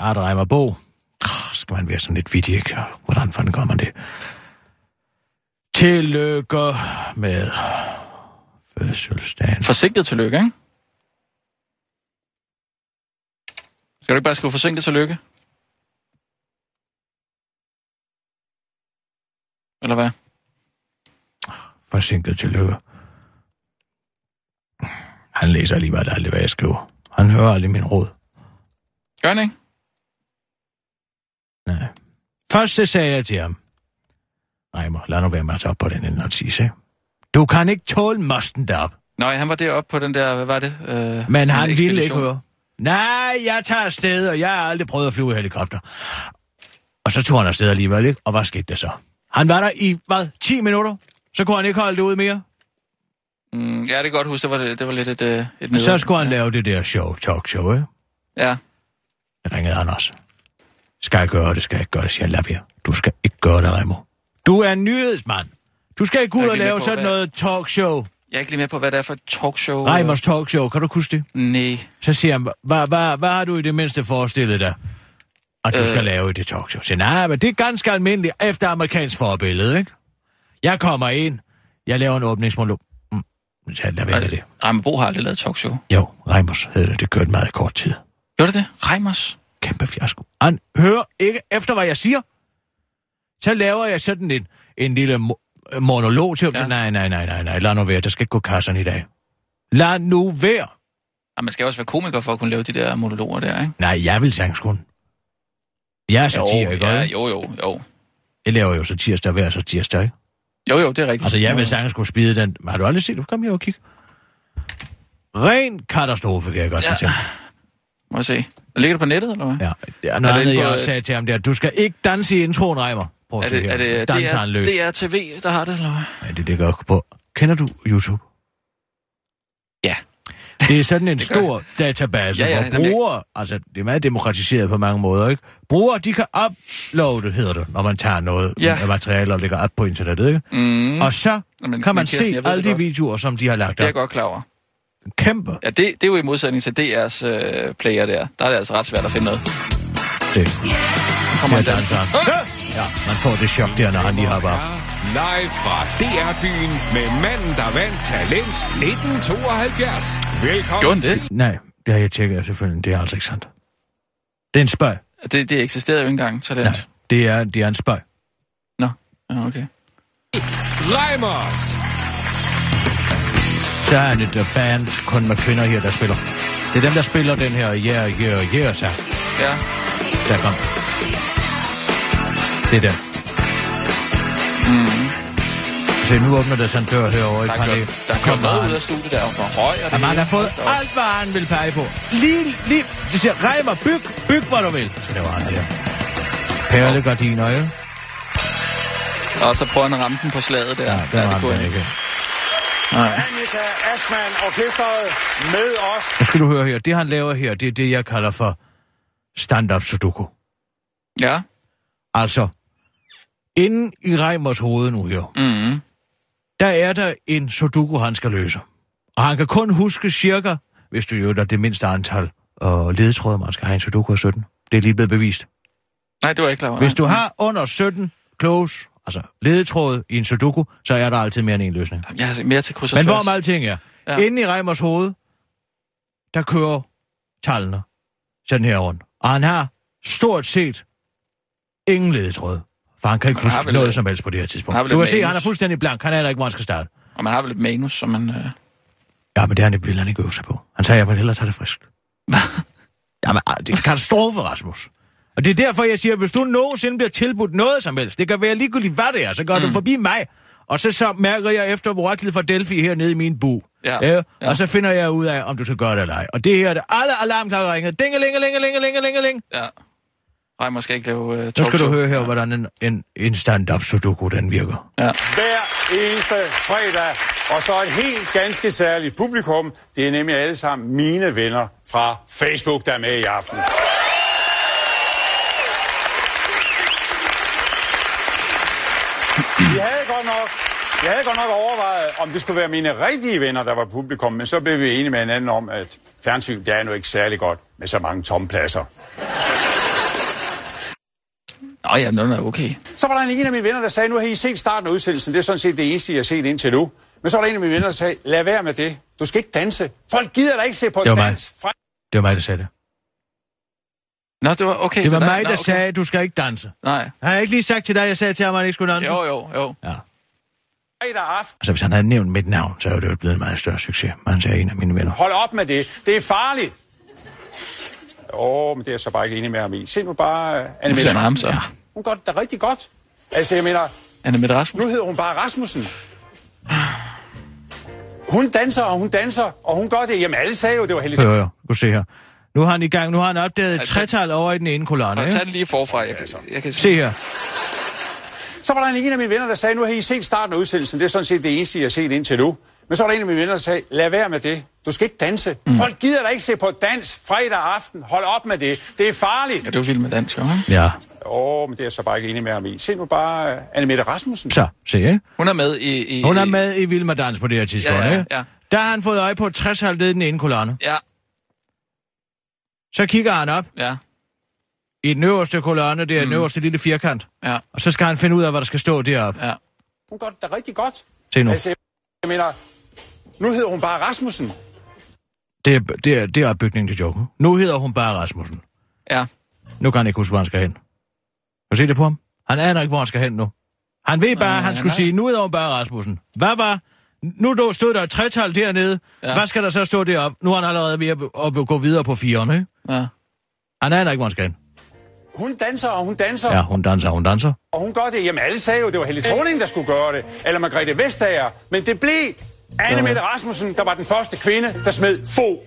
Regner på. Oh, skal man være sådan lidt vittig, ikke? Hvordan fanden gør man det? Tillykke med fødselsdagen. Forsinket tillykke, ikke? Skal du ikke bare skrive forsinket tillykke? Eller hvad? Forsinket tillykke. Han læser alligevel aldrig, hvad jeg skriver. Han hører aldrig min råd. Gør han ikke? Nej. Først så sagde jeg til ham. Reimer, lad nu være med at tage op på den ende og sige, Du kan ikke tåle mosten derop. Nej, han var deroppe på den der, hvad var det? Øh, Men en han ville ikke høre. Nej, jeg tager afsted, og jeg har aldrig prøvet at flyve i helikopter. Og så tog han afsted alligevel, ikke? Og hvad skete der så? Han var der i, hvad, 10 minutter? Så kunne han ikke holde det ud mere. Mm, ja, det kan godt huske, det var, det var lidt et, øh, et Og så skulle han lave det der show, talk show, ikke? Ja, Jeg ringede han også. Skal jeg gøre det, skal jeg ikke gøre det, siger jeg, lad være. Du skal ikke gøre det, Remo. Du er en nyhedsmand. Du skal ikke ud Jeg og lave på, sådan hvad- noget talkshow. jeg er ikke lige med på, hvad det er for et talkshow. Reimers talkshow, kan du huske det? Nej. Så siger han, hvad, hvad, hvad har du i det mindste forestillet dig, at du Øh. øh... skal lave i det talkshow? Så nej, men det er ganske almindeligt efter amerikansk forbillede, ikke? Jeg kommer ind, jeg laver en åbningsmonolog. Mm. Så lad være med det. Reimer Bo har aldrig lavet talkshow. Jo, Reimers hed det, det kørte meget kort tid. Gjorde det det? Reimers? Kæmpe fiasko. Han hører ikke efter, hvad jeg siger. Så laver jeg sådan en, en lille monolog til. Ja. Ja. Nej, nej, nej, nej, nej, lad nu være, der skal ikke gå kasserne i dag. Lad nu være. Ja, man skal også være komiker for at kunne lave de der monologer der, ikke? Nej, jeg vil sagtens kun. Jeg er satire, ikke? ja, jo, jo, jo. Jeg laver jo så tirsdag hver så tirsdag, ikke? Jo, jo, det er rigtigt. Altså, jeg vil sagtens kunne spide den. Har du aldrig set det? Kom her og kig. Ren katastrofe, kan jeg godt Ja. ja. fortælle. Må jeg se. Ligger det på nettet, eller hvad? Ja. Det er noget det andet, jeg også sagde til ham der. Du skal ikke danse i introen, Reimer. Prøv at Er det, er det, Danser han løs. det er TV, der har det, eller hvad? Ja, det ligger også på. Kender du YouTube? Ja. Det er sådan en stor database, Ja, ja, hvor jamen, jeg- brugere, altså det er meget demokratiseret på mange måder, ikke? Brugere, de kan uploade, hedder det, når man tager noget Ja. materiale og lægger op på internettet, ikke? Mm. Og så Jamen, kan man Kirsten, se alle de godt. videoer, som de har lagt Det er op. jeg godt klar over. Kæmpe. Ja, det, det er jo i modsætning til DR's øh, player der. Der er det altså ret svært at finde noget. Se. Kommer Ja, der. Ja, man får det chok der, når han lige har bare... Live fra DR-byen med manden, der vandt Talent 1972. Velkommen. Gjorde det? Nej, det har jeg tjekket selvfølgelig. Det er altså ikke sandt. Det er en spøg. Det, det eksisterede jo ikke engang, talent. Nej, det er, det er en spøg. Nå, ja, okay. Reimers. Så er han et uh, band kun med kvinder her, der spiller. Det er dem, der spiller den her Yeah, Yeah, Yeah sang. Ja, Der kom. Det er den. mm. Se, nu åbner der sådan en dør herovre i der, er gjort, der er gjort noget ud af studiet der. Og røg og det Jamen, han har fået alt, hvad han vil pege på. Lige, lige, det siger, Reimer, byg, byg, hvad du vil. Så laver han det her. Perlegardiner, ikke? Og så prøver han at ramme den på slaget der. Ja, Ja, den det ramte kunne han ikke. Nej. Annika Aschmann, orkestret med os. Nu skal du høre her. Det, han laver her, det er det, jeg kalder for stand-up sudoku. Ja. Altså, inden i Reimers hoved nu her, Mm. der er der en sudoku, han skal løse. Og han kan kun huske cirka, hvis du jo er det mindste antal og ledetråde, man skal have en sudoku af 17. Det er lige blevet bevist. Nej, det var ikke klar over. Hvis du har under 17 close, altså ledetråde i en sudoku, så er der altid mere end en løsning. Jeg er mere til kryds Men tværs. hvorom alting er, ja. inde i Reimers hoved, der kører tallene sådan her rundt. Og han har stort set ingen ledetråd. For han kan ikke har huske noget et- som helst på det her tidspunkt. Du kan se, han er fuldstændig blank. Han aner ikke, hvor han skal starte. Og man har vel et manus, som man... Øh... Ja, men det han, vil han ikke øve sig på. Han sagde, jeg vil hellere tage det frisk. Jamen, ah, det er katastrofe, Rasmus. Og det er derfor, jeg siger, at hvis du nogensinde bliver tilbudt noget som helst, det kan være ligegyldigt, hvad det er, så går mm. du forbi mig, og så, så mærker jeg efter oraklet fra Delphi hernede i min bu. Ja. Ja, Ja. og så finder jeg ud af, om du skal gøre det eller ej. Og det her er det alle alarmklokker ringer. Dingelingelingelingelingelingeling. Ja. Nej, skal ikke lave uh, Nu skal du høre her, hvordan en, en, en stand-up sudoku, den virker. Ja. Hver eneste fredag. Og så et helt ganske særligt publikum. Det er nemlig alle sammen mine venner fra Facebook, der er med i aften. Vi havde godt nok, jeg havde godt nok overvejet, om det skulle være mine rigtige venner, der var publikum, men så blev vi enige med hinanden om, at fjernsyn, det er nu ikke særlig godt med så mange tomme pladser. Nå ja, den er okay. Så var der en af mine venner, der sagde, nu har I set starten af udsendelsen. Det er sådan set det eneste, jeg har set indtil nu. Men så var der en af mine venner, der sagde, lad være med det. Du skal ikke danse. Folk gider da ikke se på Det var mig. dans. Fra... Det var mig, der sagde det. Nå, det var okay. Det var der- mig, Nå, der okay. sagde, at du skal ikke danse. Nej. Har jeg ikke lige sagt til dig, jeg sagde til ham, at han ikke skulle danse? Jo, jo, jo. Ja. Altså, hvis han havde nævnt mit navn, så er det jo blevet en meget større succes. Men han sagde en af mine venner. Hold op med det. Det er farligt. Åh, men det er jeg så bare ikke enig med ham i. Se nu bare uh, Anne Mette ham Rasmussen. så. Hun gør det da rigtig godt. Altså, jeg mener, Anne Mette Rasmus. nu hedder hun bare Rasmussen. Hun danser, og hun danser, og hun gør det. Jamen, alle sagde jo, det var heldigt. Hør, hør. Du se her. Nu har han i gang. Nu har han opdaget et Altså- tretal over i den ene kolonne. Og ikke? tag den lige forfra. Jeg kan, jeg kan Se her. Så var der en af mine venner, der sagde, nu har I set starten af udsendelsen. Det er sådan set det eneste, jeg har set indtil nu. Men så var der en af mine venner, der sagde, lad være med det. Du skal ikke danse. Mm. Folk gider da ikke se på dans fredag aften. Hold op med det. Det er farligt. Ja, var vildt med dans, jo. Ja. Åh, men det er jeg så bare ikke enig med ham i. Se nu bare uh, Anne Mette Rasmussen. Så, se, ikke? Hun er med i... i Hun er med i Vild med Dans på det her tidspunkt, Ja, ja, ikke? ja. Der har han fået øje på et tretal nede i den ene kolonne. Ja, Så kigger han op ja, i den øverste kolonne, det er den øverste lille firkant. ja, Og så skal han finde ud af, hvad der skal stå deroppe. ja. Hun gør det da rigtig godt. Se nu. Altså, jeg mener, nu hedder hun bare Rasmussen. Det er, det er, det er opbygningen til joken. Nu hedder hun bare Rasmussen. Ja, Nu kan han ikke huske, hvor han skal hen. Kan du se det på ham? Han aner ikke, hvor han skal hen nu. Han ved bare, at han skulle nej. sige, nu hedder hun bare Rasmussen. Hvad var... Nu stod der et tretal dernede. Ja. Hvad skal der så stå deroppe? Nu er han allerede ved at, at gå videre på firerne, ikke? ja. Han aner ikke, hvor han skal hen. Hun danser, og hun danser, Ja, ja. hun danser, hun danser. og hun gør det. Jamen, alle sagde jo, det var Helle Thorning, der skulle gøre det. Eller Margrethe Vestager. Men det blev Anne Mette Rasmussen, der var den første kvinde, der smed få.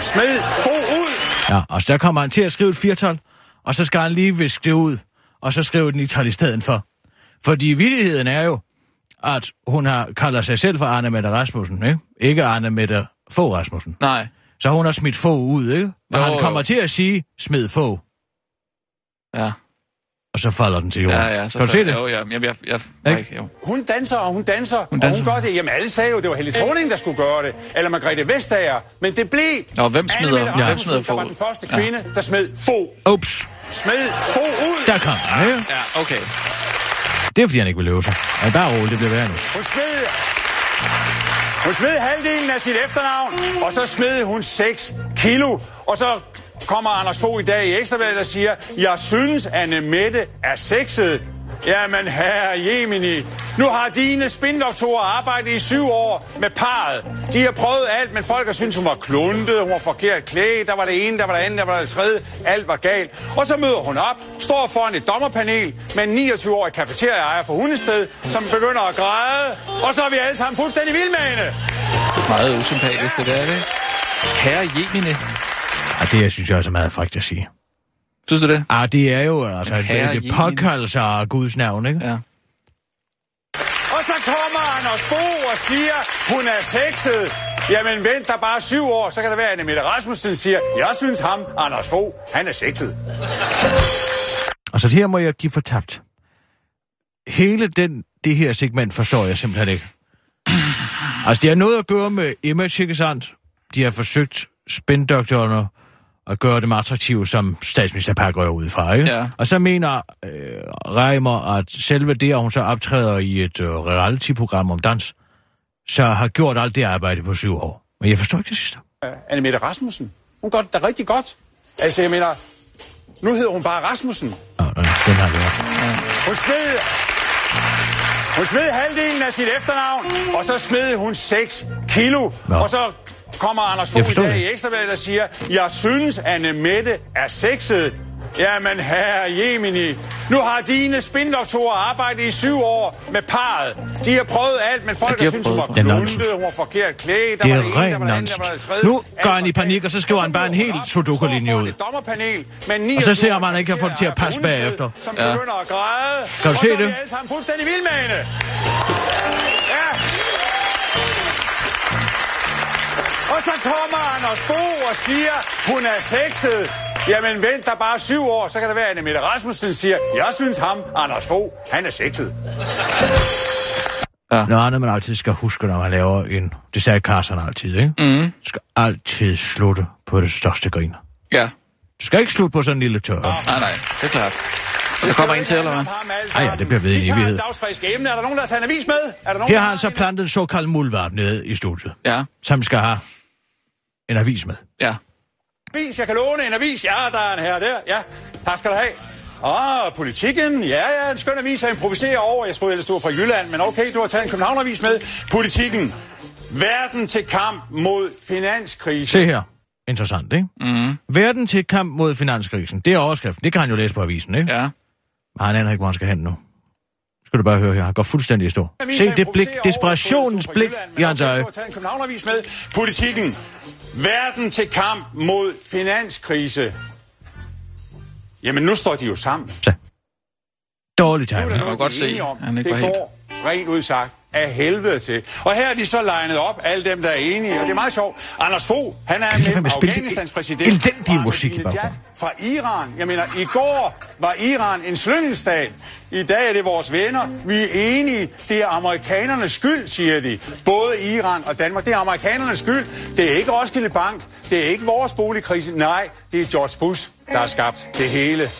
Smed få ud. Ja, og så kommer han til at skrive et firtal, og så skal han lige viske det ud, og så skrive den i tal i stedet for. Fordi vittigheden er jo, at hun har kalder sig selv for Arne Mette Rasmussen, ikke? Ikke Arne Mette Få Rasmussen. Nej. Så hun har smidt få ud, ikke? Og Jo, han jo. kommer til at sige, smid få, Ja, og så falder den til jorden. ja, ja. Så kan du se det? Jo, ja, jeg, jeg, jeg, jeg, Ikke? jo. Hun danser, og hun danser, hun og danser. hun gør det. Jamen, alle sagde jo, det var Helle Thorning, der skulle gøre det. Eller Margrethe Vestager. Men det blev Nå, hvem smider, Mette hvem smider der var den første Ja. kvinde, der smed få. Ups, Smed få ud. der kom ikke? Ja, okay. Det er, fordi han ikke vil øve sig. Ja, bare roligt, det bliver værre nu. Hun smed... Hun smed halvdelen af sit efternavn, og så smed hun 6 kilo. Og så kommer Anders Fogh i dag i Ekstrabladet og siger, jeg synes, Anne Mette er sexet. Jamen herre Jemini, nu har dine spindoktorer arbejdet i syv år med parret. De har prøvet alt, men folk har syntes, hun var kluntet, hun var forkert klædt, der var det ene, der var det andet, der var det tredje, alt var galt. Og så møder hun op, står foran et dommerpanel med en 29-årig kafeterieejer fra Hundested, som begynder at græde, og så er vi alle sammen fuldstændig vilde med hende. Meget usympatisk, det der, det? Herre Jemini. Ja, det jeg synes jeg også er meget frækt at sige. Synes du det? Ah, det er jo altså Herre et Jemine. påkaldelse af Guds navn, ikke? Ja. Og så kommer Anders Fogh og siger, hun er sexet. Jamen vent der bare syv år, så kan det være, at Anne Mette Rasmussen siger, jeg synes ham, Anders Fogh, han er sexet. Og så her må jeg give fortabt. Hele den, det her segment forstår jeg simpelthen ikke. Altså, det har noget at gøre med image, ikke sandt? De har forsøgt spindoktorerne at gøre dem attraktive, som statsminister Park ud fra, ikke? Ja. Og så mener øh, Reimer, at selve det, at hun så optræder i et øh, reality-program om dans, så har gjort alt det arbejde på syv år. Men jeg forstår ikke det sidste. Anne Mette Rasmussen, hun gør det da rigtig godt. Altså jeg mener, nu hedder hun bare Rasmussen. Nå, nå, den har jeg hørt. Hun smed... Hun smed halvdelen af sit efternavn, og så smed hun 6 kilo. Nå. Og så kommer Anders Jeg Fogh i dag det. i Ekstrabladet og siger, jeg synes, Anne Mette er sexet. Jamen herre Jemini, nu har dine spindoktorer arbejdet i syv år med parret. De har prøvet alt, men folk Ja, de synes, hun var. Det er nonsens. hun var forkert klædt. Det der er var ene, der det andet, der var det tredje. Nu går han i panik, og så skriver han bare en hel sudoku-linje ud. Dommerpanel med Og så ser man, at han ikke kan få det til at passe bagefter. Som Ja. begynder at græde. Kan du og se så er det? vi alle sammen fuldstændig vilde med hende. Og så kommer Anders Fogh og siger, hun er sexet. Jamen vent der bare syv år, så kan det være, at Mette Rasmussen siger, jeg synes ham, Anders Fogh, han er sexet. Noget andet, man altid skal huske, når man laver en... Det sagde Carsten altid, ikke? Mm. Du skal altid slutte på det største grin. Ja. Du skal ikke slutte på sådan en lille tør. Nej, nej. Det er klart. Der kommer en til, eller hvad? Ej, ja, det bliver ved i evighed. et dagsfrisk emne. Er der nogen, der har taget en avis med? Er der nogen, Her har han så plantet en såkaldt muldvarp nede i studiet, Ja. som skal have en avis med. Ja. avis? Jeg kan låne en avis. Ja, der er en her der. Ja, tak skal du have. Ah, politikken. Ja, ja, en skøn avis at improvisere over. Jeg troede ellers, du var fra Jylland, men okay, du har taget en København-avis med. Politikken. Verden til kamp mod finanskrise. Se her. Interessant, ikke? Mm. Verden til kamp mod finanskrisen. Det er overskriften. Det kan han jo læse på avisen, ikke? Ja. Men han aner ikke, hvor han skal hen nu. Skal du bare høre her. Han går fuldstændig i stå. Se det blik, desperationens blik i hans øje. Du har taget en København-avis med. Politikken. Verden til kamp mod finanskrise. Jamen, nu står de jo sammen. Så. Dårlig Nu er der timing. må noget, godt de er se, enige om. han ikke det var helt- går rent ud sagt af helvede til. Og her er de så legnet op, alle dem, der er enige, og det er meget sjovt. Anders Fogh, han er med Afghanistans præsident. elendige og musik i baggrunden? Fra Iran. Jeg mener, i går var Iran en slyngelstat. I dag er det vores venner. Vi er enige. Det er amerikanernes skyld, siger de. Både Iran og Danmark. Det er amerikanernes skyld. Det er ikke Roskilde Bank. Det er ikke vores boligkrise. Nej, det er George Bush, der har skabt det hele.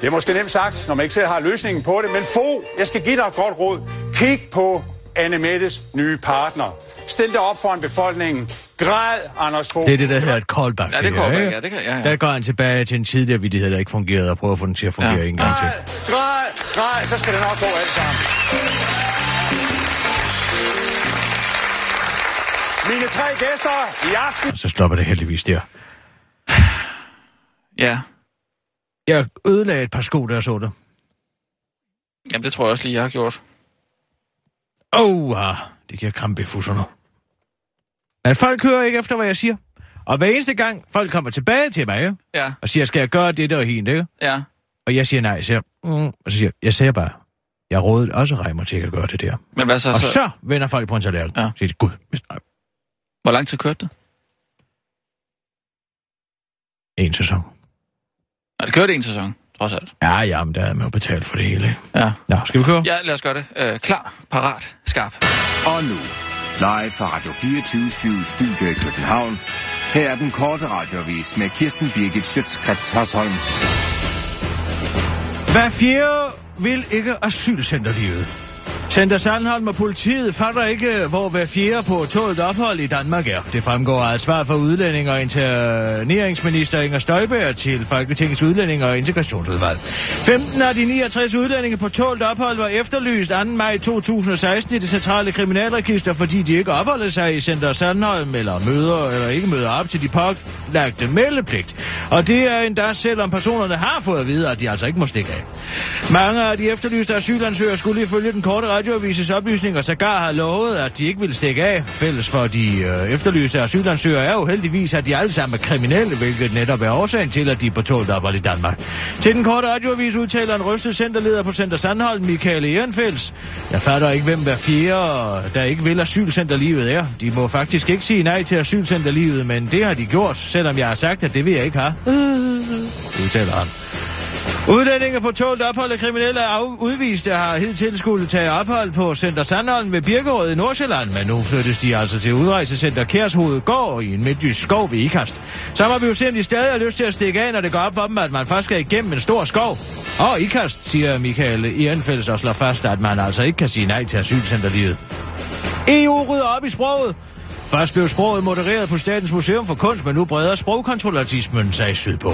Det er måske nemt sagt, når man ikke selv har løsningen på det, men få, jeg skal give dig et godt råd. Kig på Anne Mettes nye partner. Stil dig op foran befolkningen. Græd, Anders Fogh. Det er det, der hedder et callback. Ja, det går ikke? ja, det kan, ja, ja. Der går han tilbage til en tidligere vidighed, der ikke fungerede, og prøver at få den til at fungere Ja. en gang til. Græd, græd, græd, så skal det nok gå alt sammen. Mine tre gæster i aften. Så stopper det heldigvis der. Ja. Jeg ødelagde et par sko, der jeg så det. Jamen, det tror jeg også lige, jeg har gjort. Åh, oh, ah, det giver krampe i fusserne. Men folk hører ikke efter, hvad jeg siger. Og hver eneste gang, folk kommer tilbage til mig? Ja. og siger, skal jeg gøre det der og hende, ikke? Ja. Og jeg siger nej, siger, mm, og så siger jeg, jeg siger bare, jeg rådede også Reimer til at gøre det der. Men hvad så? Og så så vender folk på en tallerken. Ja. Siger de, gud, nej, Hvor lang tid kørte det? en sæson. Nej, det kørte en sæson, trods alt. Ja, ja, men der er man jo betalt for det hele. Ja. Nå, skal vi køre? Ja, lad os gøre det. Øh, klar, parat, skarp. Og nu, live fra Radio 24 Studio i København. Her er den korte radiovis med Kirsten Birgit Schøtzgrads Hasholm. Hver fjerde vil ikke asylcenterlivet. Center Sandholm og politiet fatter ikke, hvor hver fjerde på tålet ophold i Danmark er. Det fremgår af et svar fra udlænding og interneringsminister Inger Støjberg til Folketingets udlænding og integrationsudvalg. 15 af de 69 udlændinge på tålet ophold var efterlyst 2. maj 2016 i det centrale kriminalregister, fordi de ikke opholder sig i Center Sandholm eller møder eller ikke møder op til de pålagte meldepligt. Og det er endda selvom personerne har fået at vide, at de altså ikke må stikke af. Mange af de efterlyste asylansøgere skulle ifølge den korte radioavises oplysninger sågar har lovet, at de ikke vil stikke af. Fælles for de øh, efterlyste asylansøgere er jo heldigvis, at de alle sammen er kriminelle, hvilket netop er årsagen til, at de er på tålt ophold i Danmark. Til den korte radioavis udtaler en rystet centerleder på Center Sandholm, Michael Ehrenfels. Jeg fatter ikke, hvem hver fjerde, der ikke vil asylcenterlivet er. De må faktisk ikke sige nej til asylcenterlivet, men det har de gjort, selvom jeg har sagt, at det vil jeg ikke have. Udtaler han. Udlændinge på tålt ophold af kriminelle af udviste har hidtil skulle tage ophold på Center Sandholm ved Birkerød i Nordsjælland, men nu flyttes de altså til udrejsecenter Kærshoved Gård i en midtjysk skov ved Ikast. Så må vi jo se, om de stadig har lyst til at stikke af, når det går op for dem, at man først skal igennem en stor skov. Og Ikast, siger Michael Ehrenfælles og slår fast, at man altså ikke kan sige nej til asylcenterlivet. EU rydder op i sproget. Først blev sproget modereret på Statens Museum for Kunst, men nu breder sprogkontrolatismen sig sydpå.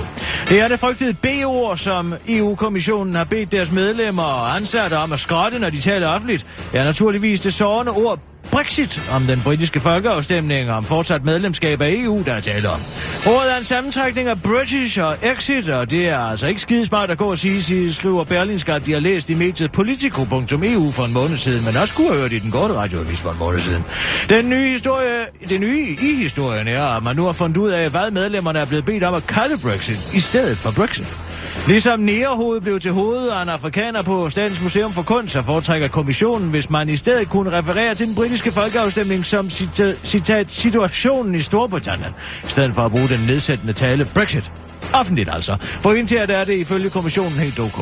Det er det frygtede B-ord, som EU-kommissionen har bedt deres medlemmer og ansatte om at skrotte, når de taler offentligt. Ja, er naturligvis det sårende ord Brexit om den britiske folkeafstemning om fortsat medlemskab af EU, der er tale om. Ordet er en sammentrækning af British og Exit, og det er altså ikke skidesmart at gå og sige, sige skriver Berlinske, at de har læst i mediet Politico.eu for en måned siden, men også kunne have hørt i den korte radioavis for en måned siden. Den nye historie, det nye i historien er, at man nu har fundet ud af, hvad medlemmerne er blevet bedt om at kalde Brexit i stedet for Brexit. Ligesom Nærhovedet blev til hovedet af en afrikaner på Statens Museum for Kunst, så foretrækker kommissionen, hvis man i stedet kunne referere til den britiske folkeafstemning som cita- citat situationen i Storbritannien, i stedet for at bruge den nedsættende tale Brexit. Offentligt altså. For indtil at er det ifølge kommissionen helt ok.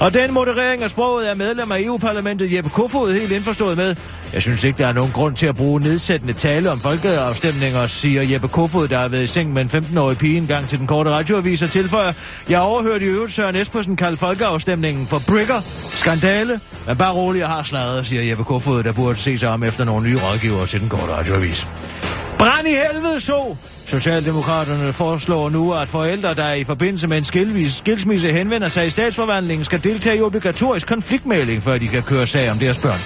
Og den moderering af sproget er medlem af EU-parlamentet Jeppe Kofod helt indforstået med. Jeg synes ikke, der er nogen grund til at bruge nedsættende tale om folkeafstemninger, siger Jeppe Kofod, der har været i seng med en 15-årig pige en gang til den korte radioavis og tilføjer. Jeg overhørte i øvrigt Søren Espersen kalde folkeafstemningen for brikker, skandale, men bare rolig, jeg har slaget, siger Jeppe Kofod, der burde se sig om efter nogle nye rådgivere til den korte radioavis. Brand i helvede så! Socialdemokraterne foreslår nu, at forældre, der i forbindelse med en skilvis, skilsmisse henvender sig i statsforvandlingen, skal deltage i obligatorisk konfliktmæling, før de kan køre sag om deres børn.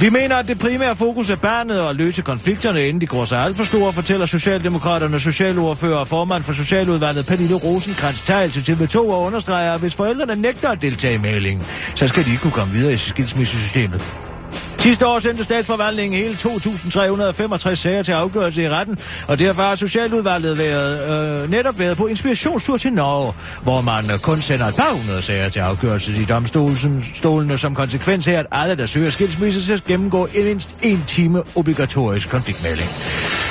Vi mener, at det primære fokus er barnet og at løse konflikterne, inden de går sig alt for store, fortæller Socialdemokraterne socialordfører og formand for Socialudvalget Pernille rosenkrantz Tejl til TV2 og understreger, at hvis forældrene nægter at deltage i mælingen, så skal de ikke kunne komme videre i skilsmissesystemet. Sidste år sendte statsforvaltningen hele 2.365 sager til afgørelse i retten, og derfor har Socialudvalget været, øh, netop været på inspirationstur til Norge, hvor man kun sender et par hundrede sager til afgørelse i domstolene, som konsekvens af, at alle, der søger skilsmisse, skal gennemgå mindst en time obligatorisk konfliktmelding.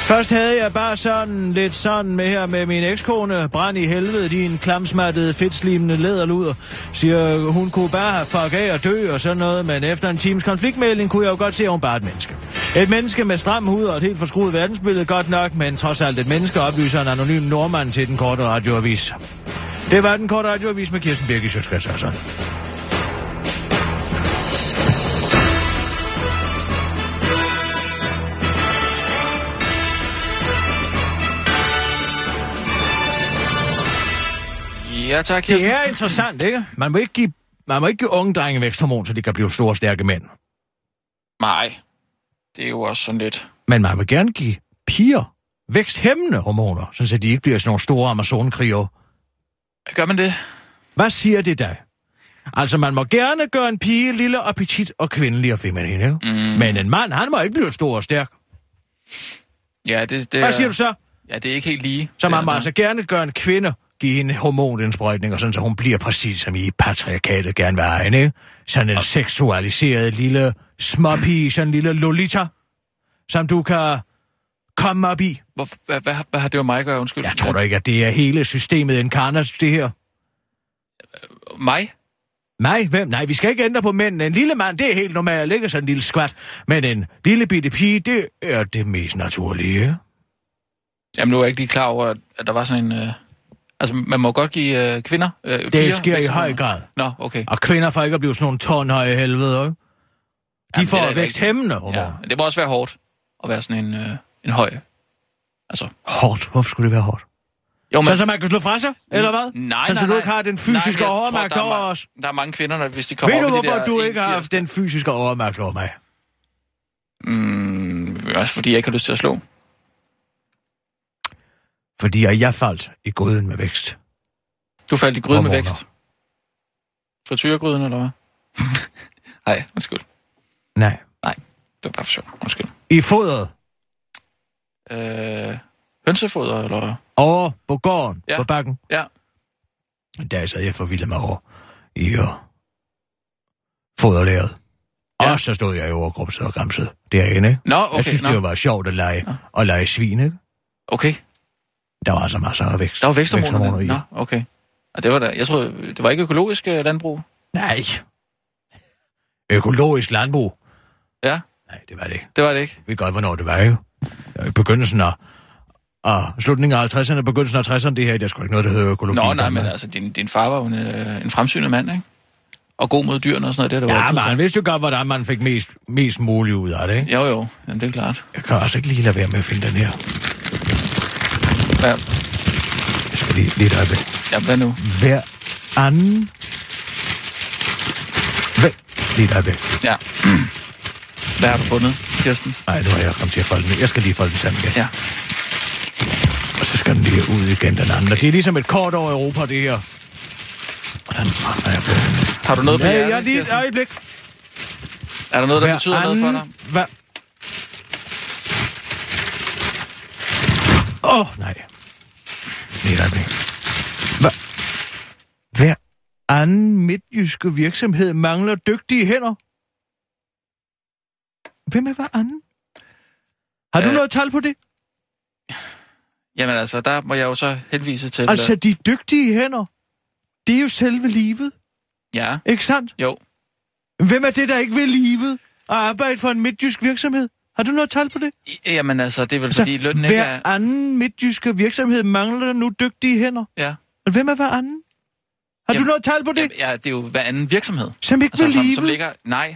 Først havde jeg bare sådan lidt sådan med her med min ekskone. Brand i helvede, din klamsmattede, fedtslimende læderluder. Siger, hun kunne bare have fuck af og dø og sådan noget, men efter en times konfliktmelding kunne jeg jo godt se, at hun bare er et menneske. Et menneske med stram hud og et helt forskruet verdensbillede, godt nok, men trods alt et menneske oplyser en anonym nordmand til den korte radioavis. Det var den korte radioavis med Kirsten Birgit Sjøtskrets altså. Ja, tak, Kirsten. Det er interessant, ikke? Man må ikke give, man må ikke give unge drenge væksthormon, så de kan blive store, stærke mænd. Nej, det er jo også sådan lidt... Men man vil gerne give piger væksthæmmende hormoner, så de ikke bliver sådan nogle store amazonkriger. Gør man det? Hvad siger det dig? Altså, man må gerne gøre en pige lille, appetit og kvindelig og feminin, ikke? Mm. Men en mand, han må ikke blive stor og stærk. Ja, det... det Hvad siger du så? Ja, det er ikke helt lige. Så man må altså gerne gøre en kvinde give hende hormonindsprøjtninger, sådan så hun bliver præcis som I patriarkatet gerne vil have hende. Sådan en okay. seksualiseret lille småpige, sådan en lille Lolita, som du kan komme op i. Hvor, hvad, hvad, hvad har det med mig at gøre, undskyld? Jeg tror da ikke, at det er hele systemet inkarnat, det her. Mig? Nej, hvem? Nej, vi skal ikke ændre på mændene. En lille mand, det er helt normalt, ikke sådan en lille skvat. Men en lille bitte pige, det er det mest naturlige. Jamen, nu er jeg ikke lige klar over, at der var sådan en... Øh... Altså, man må godt give øh, kvinder øh, Det piger sker i høj grad. Nå, okay. Og kvinder får ikke at blive sådan nogle tårnhøje helvede, ikke? De Jamen, får væksthæmmende hormoner. Ja, men det må også være hårdt at være sådan en, øh, en høj. Altså, Hårdt? Hvorfor skulle det være hårdt? jo, Sådan, så man kan slå fra sig, eller hvad? Nej, Sådan, nej, så du ikke har den fysiske nej, overmagt tror, er over ma- os. Der er mange kvinder, der, hvis de kommer Ved du, op hvorfor der du ikke har 81 haft den fysiske overmagt over mig? Mm, også fordi jeg ikke har lyst til at slå. Fordi jeg, faldt i gryden med vækst. Du faldt i gryden med vækst. Frityregryden, eller hvad? Nej, undskyld. Nej. Det var bare for sjov. Undskyld. I fodret Øh, hønsefoder, eller hvad? over på gården, Ja. på bakken. Ja. Der sad jeg forvildet mig over i uh, foderlæret. Ja. Og så stod jeg i overgrupset og græmsede derinde. Nå, okay. jeg synes, nå. det var sjovt at lege, at lege svin, ikke? Okay, Der var altså masser af vækst. der var væksthormoner. i. Nå, okay. Og det var da, jeg troede, det var ikke økologisk øh, landbrug? Nej. Økologisk landbrug. Ja, Nej, det var det ikke. det var det ikke. Jeg ved godt, hvornår det var, jo. I begyndelsen af, af slutningen af 50'erne, begyndelsen af 60'erne, det her, der er sgu ikke noget, der hedder økologi. Nå, nej, men altså, din, din far var jo en, øh, en fremsynet mand, ikke? Og god mod dyrene og sådan noget, det er jo Ja, altid men han vidste jo godt, hvordan man fik mest, mest muligt ud af det, ikke? Jo, jo, Jamen, det er klart. Jeg kan også ikke lige lade være med at finde den her. Hvad, Jeg skal lige, lige et øjeblik. ja, hvad nu? Hver anden... Hvad? Lige et øjeblik. Ja. Hvad har du fundet, Kirsten? Nej, nu har jeg kommet til at folde den. Jeg skal lige folde den sammen igen. Ja. Og så skal den lige ud igen, den anden. Det er ligesom et kort over Europa, det her. Hvordan har jeg fået den? Har du noget på Ja, hjertet, ja, lige et øjeblik. Er der noget, der Hver betyder noget for dig? Hvad? Åh, oh, nej. Lige et øjeblik. Hvad? Hver anden midtjyske virksomhed mangler dygtige hænder. Hvem er hver anden? Har du Øh, noget tal på det? Jamen altså, der må jeg jo så henvise til... Altså, øh, de dygtige hænder, det er jo selve livet, Ja, ikke sandt? jo. Hvem er det, der ikke vil livet og arbejde for en midtjysk virksomhed? Har du noget tal på det? Jamen altså, det er vel Altså, fordi lønnen ikke hver er... anden midtjyske virksomhed mangler nu dygtige hænder. Ja. Og hvem er hver anden? Har du Jamen, noget tal på det? Jamen, ja, det er jo hver anden virksomhed. Som ikke vil Altså, som, som ligger... Nej.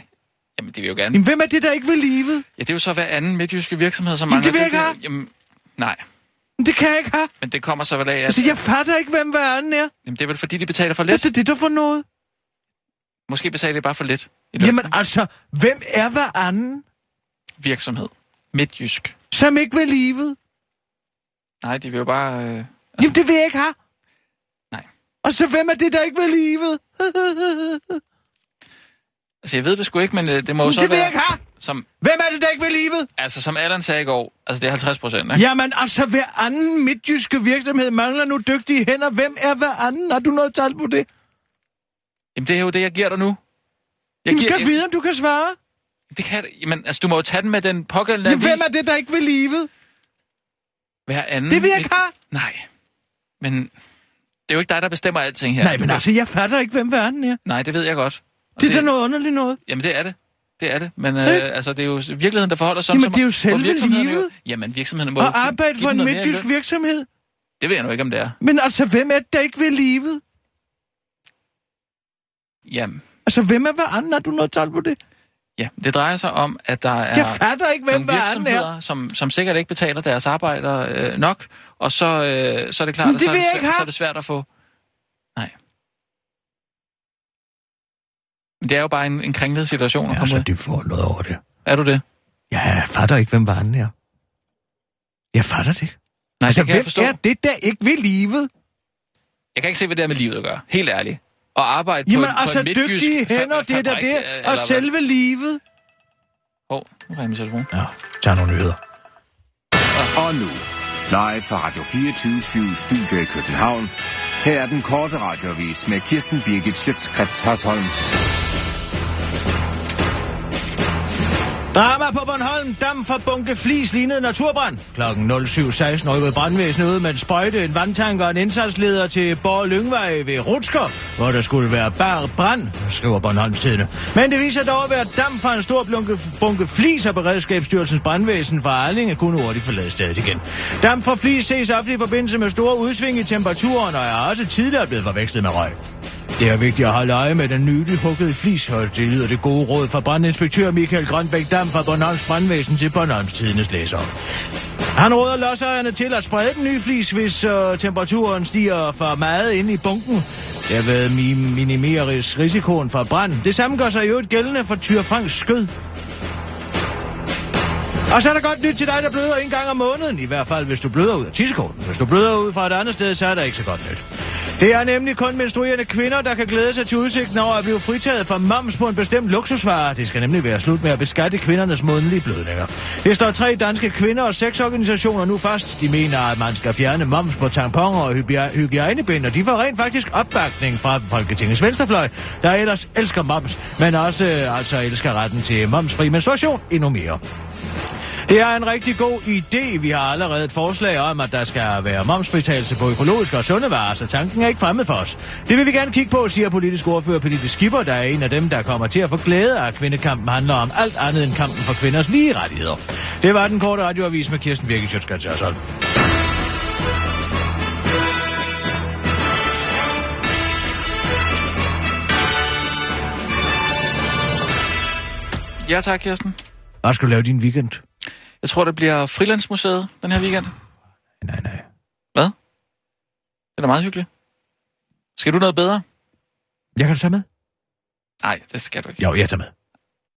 Jamen, det vil jo gerne. Jamen, hvem er det, der ikke vil livet? Ja, det er jo så hver anden midtjyske virksomhed, som Jamen, det mangler... vil jeg ikke have. Jamen, nej. Men Det kan jeg ikke have. Men det kommer så vel af, at... Altså, jeg fatter ikke, hvem hver anden er. Jamen, det er vel fordi, de betaler for Hvad lidt. er det der for noget? Måske betaler de bare for lidt. Jamen, altså, hvem er hver anden, Virksomhed. Midtjysk. som ikke vil livet? Nej, de vil jo bare... Øh... Jamen, det vil jeg ikke have. Nej. Og så hvem er det, der ikke vil livet? Altså, jeg ved det sgu ikke, men øh, det må jo så det vil jeg være... ikke have. Som, Hvem er det, der ikke vil livet? altså, som Allan sagde i går, altså det er 50 procent, ikke? Jamen, altså, hver anden midtjyske virksomhed mangler nu dygtige hænder. Hvem er hver anden? Har du noget tal på det? Jamen, det er jo det, jeg giver dig nu. Jeg Jamen, giver, kan vide, om du kan svare. Det kan Jamen, altså, du må jo tage den med den pågældende Jamen, hvem er det, der ikke vil livet? Hver anden. Det vil jeg ikke have. Nej. Men det er jo ikke dig, der bestemmer alting her. Nej, men altså, jeg fatter ikke, hvem hver anden er. Nej, det ved jeg godt. Og Det er da noget underligt noget. Jamen, det er det. Det er det. Men øh, altså, det er jo virkeligheden, der forholder sig. Jamen, det er jo selve livet. Jo, jamen, virksomhederne må Og arbejde for en midtjysk virksomhed. Det ved jeg nu ikke, om det er. Men altså, hvem er det, der ikke vil livet? Jamen, Altså, hvem er hver anden? Har du noget tal på det? Ja. Det drejer sig om, at der er Jeg fatter ikke, hvem nogle anden er. virksomheder, som, som sikkert ikke betaler deres arbejdere øh, nok, og så, øh, så er det klart, Men at det så, er det, svært, så er det svært at få... Nej. Men det er jo bare en, en kringlet situation at Jeg er så dybt for noget over det. Er du det? Jeg fatter ikke, hvem anden er. Jeg fatter det ikke. Nej, Altså, det kan jeg forstå. er det, der ikke vil livet? Jeg kan ikke se, hvad det er med livet at gøre. Helt ærligt. Og arbejde Jamen, på, en- altså, på en midtjysk dygtige hænder, det er da det. øh, Og hvad? selve livet. Hov, nu ringer min telefon. Ja, tag nogle nyheder. Og nu, live fra Radio 24 Studio i København. Her er den korte radiovis med Kirsten Birgit Schøtzgrads Hasholm. Drama på Bornholm. Dam fra bunke flis lignede naturbrand. Klokken 07.16 rykkede brandvæsenet ud med en sprøjte, en vandtanker og en indsatsleder til Borg Lyngvej ved Rutsker, hvor der skulle være bar brand, skriver Bornholms Tidene. Men det viser dog at være dam fra en stor bunke, bunke flis, og Beredskabsstyrelsens brandvæsen fra Arlinge kunne hurtigt forlade stedet igen. Dam for flis ses ofte i forbindelse med store udsving i temperaturen, og er også tidligere blevet forvekslet med røg. Det er vigtigt at holde øje med den nylig huggede flishold. det lyder det gode råd fra brandinspektør Michael Grønbæk Dam fra Bornholms Brandvæsen til Bornholms Tidens læser. Han råder lodsejerne til at sprede den nye flis, hvis øh, temperaturen stiger for meget ind i bunken. Derved mi- minimeres risikoen for brand. Det samme gør sig jo øvrigt gældende for Tyr Franks skød. Og så er der godt nyt til dig, der bløder en gang om måneden. I hvert fald, hvis du bløder ud af tissekorten. Hvis du bløder ud fra et andet sted, så er der ikke så godt nyt. Det er nemlig kun menstruerende kvinder, der kan glæde sig til udsigten over at blive fritaget for moms på en bestemt luksusvare. Det skal nemlig være slut med at beskatte kvindernes månedlige blødninger. Det står tre danske kvinder og seks organisationer nu fast. De mener, at man skal fjerne moms på tamponer og hygiejnebind, og de får rent faktisk opbakning fra Folketingets venstrefløj, der ellers elsker moms, men også øh, altså elsker retten til momsfri menstruation endnu mere. Det er en rigtig god idé. Vi har allerede et forslag om, at der skal være momsfritagelse på økologiske og sunde varer, så tanken er ikke fremmed for os. Det vil vi gerne kigge på, siger politisk ordfører Pernille Skipper, der er en af dem, der kommer til at få glæde af, at kvindekampen handler om alt andet end kampen for kvinders lige rettigheder. Det var den korte radioavis med Kirsten Birgit Sjøtskrets. Ja tak, Kirsten. Hvad skal du lave din weekend? Jeg tror, det bliver Frilandsmuseet den her weekend. Nej, nej. Hvad? Det er da meget hyggeligt. Skal du noget bedre? Jeg kan tage med. Nej, det skal du ikke. Jo, jeg tager med.